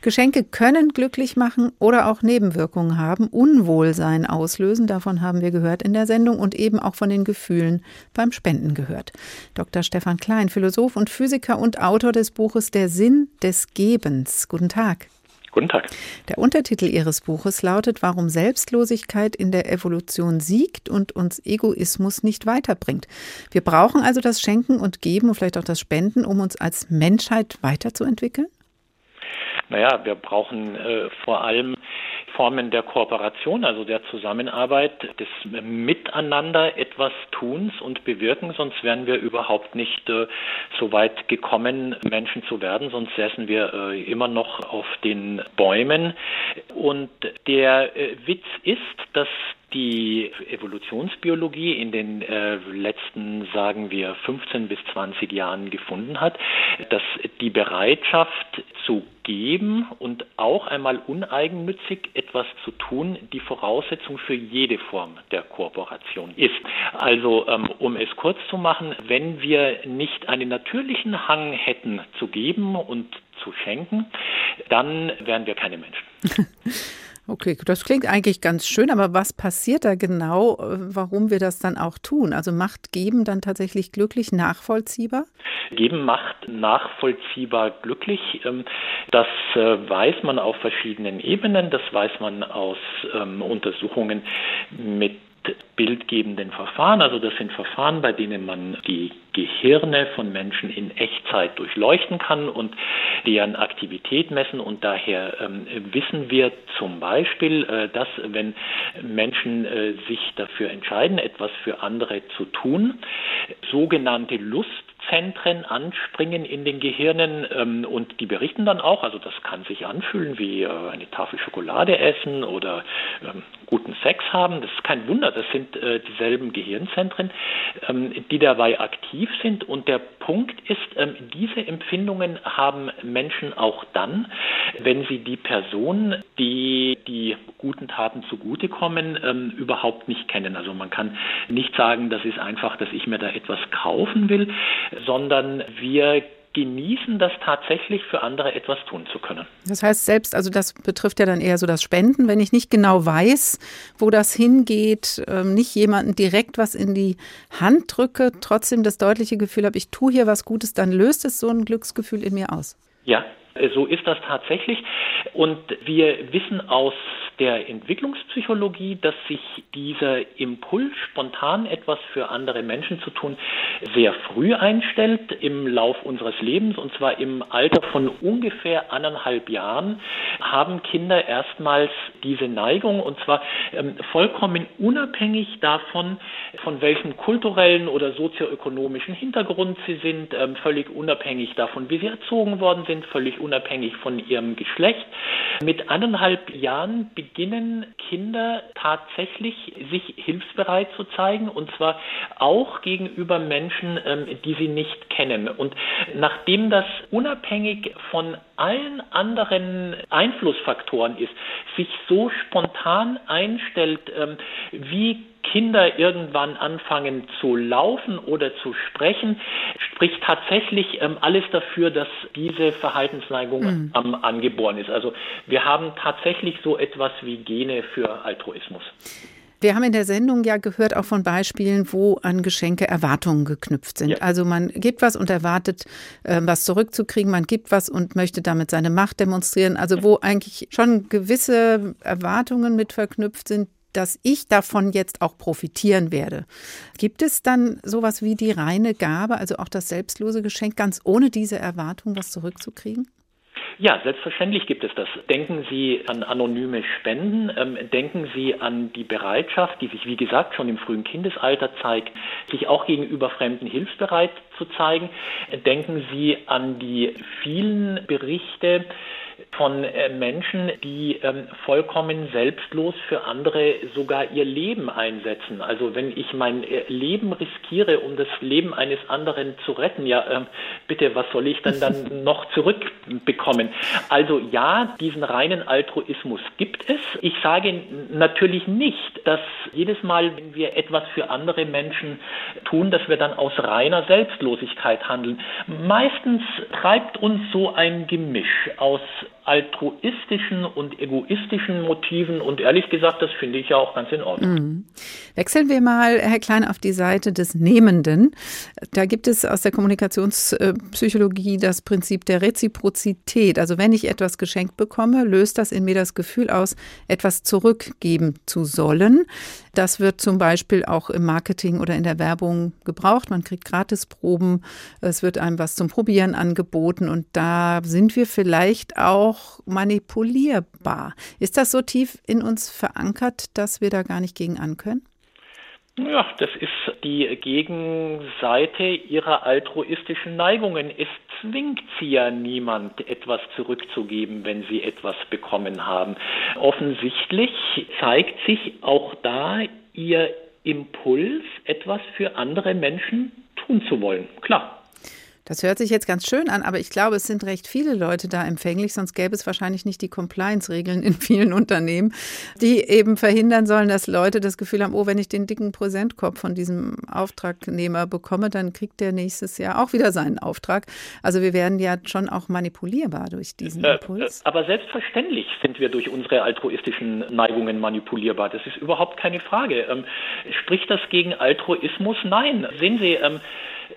Geschenke können glücklich machen oder auch Nebenwirkungen haben, Unwohlsein auslösen, davon haben wir gehört in der Sendung und eben auch von den Gefühlen beim Spenden gehört. Dr. Stefan Klein, Philosoph und Physiker und Autor des Buches Der Sinn des Gebens. Guten Tag. Guten Tag. Der Untertitel Ihres Buches lautet, warum Selbstlosigkeit in der Evolution siegt und uns Egoismus nicht weiterbringt. Wir brauchen also das Schenken und Geben und vielleicht auch das Spenden, um uns als Menschheit weiterzuentwickeln? Naja, wir brauchen äh, vor allem Formen der Kooperation, also der Zusammenarbeit, des Miteinander etwas Tuns und Bewirken, sonst wären wir überhaupt nicht äh, so weit gekommen, Menschen zu werden, sonst säßen wir äh, immer noch auf den Bäumen. Und der äh, Witz ist, dass die Evolutionsbiologie in den äh, letzten, sagen wir, 15 bis 20 Jahren gefunden hat, dass die Bereitschaft zu geben und auch einmal uneigennützig etwas zu tun, die Voraussetzung für jede Form der Kooperation ist. Also, ähm, um es kurz zu machen, wenn wir nicht einen natürlichen Hang hätten zu geben und zu schenken, dann wären wir keine Menschen. Okay, das klingt eigentlich ganz schön, aber was passiert da genau, äh, warum wir das dann auch tun? Also macht Geben dann tatsächlich glücklich nachvollziehbar? Geben macht nachvollziehbar glücklich. Ähm, das äh, weiß man auf verschiedenen Ebenen. Das weiß man aus ähm, Untersuchungen mit bildgebenden Verfahren. Also das sind Verfahren, bei denen man die Gehirne von Menschen in Echtzeit durchleuchten kann und deren Aktivität messen. Und daher ähm, wissen wir zum Beispiel, äh, dass wenn Menschen äh, sich dafür entscheiden, etwas für andere zu tun, sogenannte Lust Zentren anspringen in den Gehirnen ähm, und die berichten dann auch, also das kann sich anfühlen wie äh, eine Tafel Schokolade essen oder ähm, guten Sex haben. Das ist kein Wunder, das sind äh, dieselben Gehirnzentren, ähm, die dabei aktiv sind. Und der Punkt ist, ähm, diese Empfindungen haben Menschen auch dann, wenn sie die Person, die die guten Taten zugutekommen, ähm, überhaupt nicht kennen. Also man kann nicht sagen, das ist einfach, dass ich mir da etwas kaufen will, sondern wir genießen das tatsächlich für andere etwas tun zu können. Das heißt selbst, also das betrifft ja dann eher so das Spenden, wenn ich nicht genau weiß, wo das hingeht, ähm, nicht jemanden direkt was in die Hand drücke, trotzdem das deutliche Gefühl habe, ich tue hier was Gutes, dann löst es so ein Glücksgefühl in mir aus. Ja, so ist das tatsächlich. Und wir wissen aus der Entwicklungspsychologie, dass sich dieser Impuls, spontan etwas für andere Menschen zu tun, sehr früh einstellt im Lauf unseres Lebens. Und zwar im Alter von ungefähr anderthalb Jahren haben Kinder erstmals diese Neigung. Und zwar ähm, vollkommen unabhängig davon, von welchem kulturellen oder sozioökonomischen Hintergrund sie sind, ähm, völlig unabhängig davon, wie sie erzogen worden sind, völlig unabhängig von ihrem Geschlecht. Mit anderthalb Jahren beginnen Kinder tatsächlich sich hilfsbereit zu zeigen und zwar auch gegenüber Menschen, ähm, die sie nicht kennen. Und nachdem das unabhängig von allen anderen Einflussfaktoren ist, sich so spontan einstellt, ähm, wie Kinder irgendwann anfangen zu laufen oder zu sprechen, spricht tatsächlich ähm, alles dafür, dass diese Verhaltensneigung mhm. ähm, angeboren ist. Also wir haben tatsächlich so etwas wie Gene für Altruismus. Wir haben in der Sendung ja gehört auch von Beispielen, wo an Geschenke Erwartungen geknüpft sind. Ja. Also man gibt was und erwartet, äh, was zurückzukriegen. Man gibt was und möchte damit seine Macht demonstrieren. Also wo eigentlich schon gewisse Erwartungen mit verknüpft sind, dass ich davon jetzt auch profitieren werde. Gibt es dann sowas wie die reine Gabe, also auch das selbstlose Geschenk, ganz ohne diese Erwartung, was zurückzukriegen? Ja, selbstverständlich gibt es das. Denken Sie an anonyme Spenden, ähm, denken Sie an die Bereitschaft, die sich, wie gesagt, schon im frühen Kindesalter zeigt, sich auch gegenüber Fremden hilfsbereit zu zeigen. Denken Sie an die vielen Berichte, von äh, Menschen, die ähm, vollkommen selbstlos für andere sogar ihr Leben einsetzen. Also wenn ich mein äh, Leben riskiere, um das Leben eines anderen zu retten, ja, ähm, bitte, was soll ich denn dann noch zurückbekommen? Also ja, diesen reinen Altruismus gibt es. Ich sage natürlich nicht, dass jedes Mal, wenn wir etwas für andere Menschen tun, dass wir dann aus reiner Selbstlosigkeit handeln. Meistens treibt uns so ein Gemisch aus altruistischen und egoistischen Motiven und ehrlich gesagt, das finde ich ja auch ganz in Ordnung. Mhm. Wechseln wir mal, Herr Klein, auf die Seite des Nehmenden. Da gibt es aus der Kommunikationspsychologie das Prinzip der Reziprozität. Also wenn ich etwas geschenkt bekomme, löst das in mir das Gefühl aus, etwas zurückgeben zu sollen. Das wird zum Beispiel auch im Marketing oder in der Werbung gebraucht. Man kriegt Gratisproben, es wird einem was zum Probieren angeboten und da sind wir vielleicht auch manipulierbar. Ist das so tief in uns verankert, dass wir da gar nicht gegen ankönnen? Ja, das ist die Gegenseite ihrer altruistischen Neigungen. Es zwingt sie ja niemand, etwas zurückzugeben, wenn sie etwas bekommen haben. Offensichtlich zeigt sich auch da ihr Impuls, etwas für andere Menschen tun zu wollen. Klar. Das hört sich jetzt ganz schön an, aber ich glaube, es sind recht viele Leute da empfänglich, sonst gäbe es wahrscheinlich nicht die Compliance-Regeln in vielen Unternehmen, die eben verhindern sollen, dass Leute das Gefühl haben, oh, wenn ich den dicken Präsentkorb von diesem Auftragnehmer bekomme, dann kriegt der nächstes Jahr auch wieder seinen Auftrag. Also wir werden ja schon auch manipulierbar durch diesen äh, Impuls. Äh, aber selbstverständlich sind wir durch unsere altruistischen Neigungen manipulierbar. Das ist überhaupt keine Frage. Ähm, spricht das gegen Altruismus? Nein. Sehen Sie, ähm,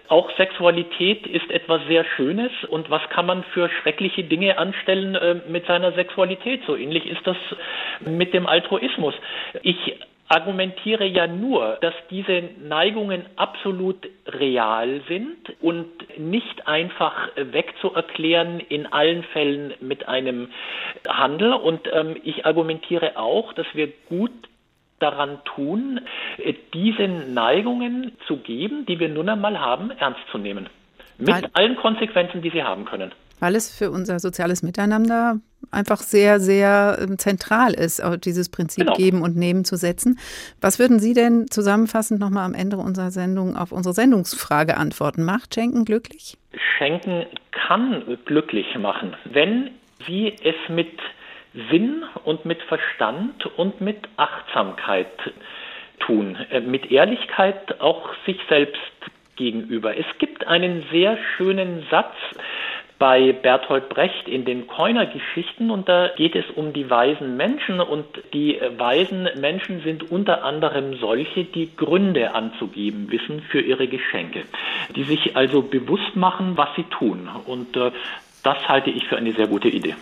auch Sexualität ist etwas sehr Schönes und was kann man für schreckliche Dinge anstellen äh, mit seiner Sexualität? So ähnlich ist das mit dem Altruismus. Ich argumentiere ja nur, dass diese Neigungen absolut real sind und nicht einfach wegzuerklären in allen Fällen mit einem Handel. Und ähm, ich argumentiere auch, dass wir gut daran tun, äh, diese Neigungen zu geben, die wir nun einmal haben, ernst zu nehmen. Mit Weil allen Konsequenzen, die sie haben können. Weil es für unser soziales Miteinander einfach sehr, sehr ähm, zentral ist, dieses Prinzip genau. Geben und Nehmen zu setzen. Was würden Sie denn zusammenfassend nochmal am Ende unserer Sendung auf unsere Sendungsfrage antworten? Macht Schenken glücklich? Schenken kann glücklich machen, wenn Sie es mit Sinn und mit Verstand und mit Achtsamkeit tun, äh, mit Ehrlichkeit auch sich selbst gegenüber. Es gibt einen sehr schönen Satz, bei Bertolt Brecht in den Keuner-Geschichten und da geht es um die weisen Menschen und die weisen Menschen sind unter anderem solche, die Gründe anzugeben wissen für ihre Geschenke, die sich also bewusst machen, was sie tun und äh, das halte ich für eine sehr gute Idee.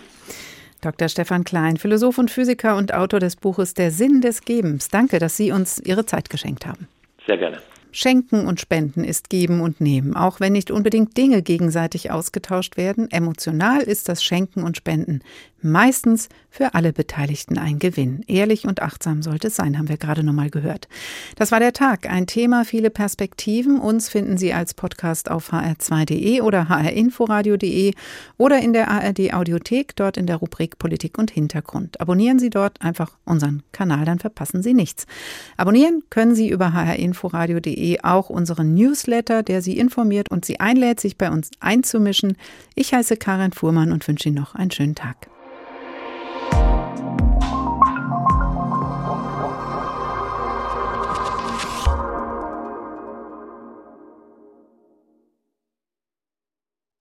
Dr. Stefan Klein, Philosoph und Physiker und Autor des Buches Der Sinn des Gebens. Danke, dass Sie uns Ihre Zeit geschenkt haben. Sehr gerne. Schenken und Spenden ist Geben und Nehmen, auch wenn nicht unbedingt Dinge gegenseitig ausgetauscht werden. Emotional ist das Schenken und Spenden meistens für alle Beteiligten ein Gewinn. Ehrlich und achtsam sollte es sein, haben wir gerade nochmal gehört. Das war der Tag. Ein Thema, viele Perspektiven. Uns finden Sie als Podcast auf hr2.de oder hrinforadio.de oder in der ARD Audiothek, dort in der Rubrik Politik und Hintergrund. Abonnieren Sie dort einfach unseren Kanal, dann verpassen Sie nichts. Abonnieren können Sie über hrinforadio.de auch unseren Newsletter, der Sie informiert und Sie einlädt, sich bei uns einzumischen. Ich heiße Karin Fuhrmann und wünsche Ihnen noch einen schönen Tag.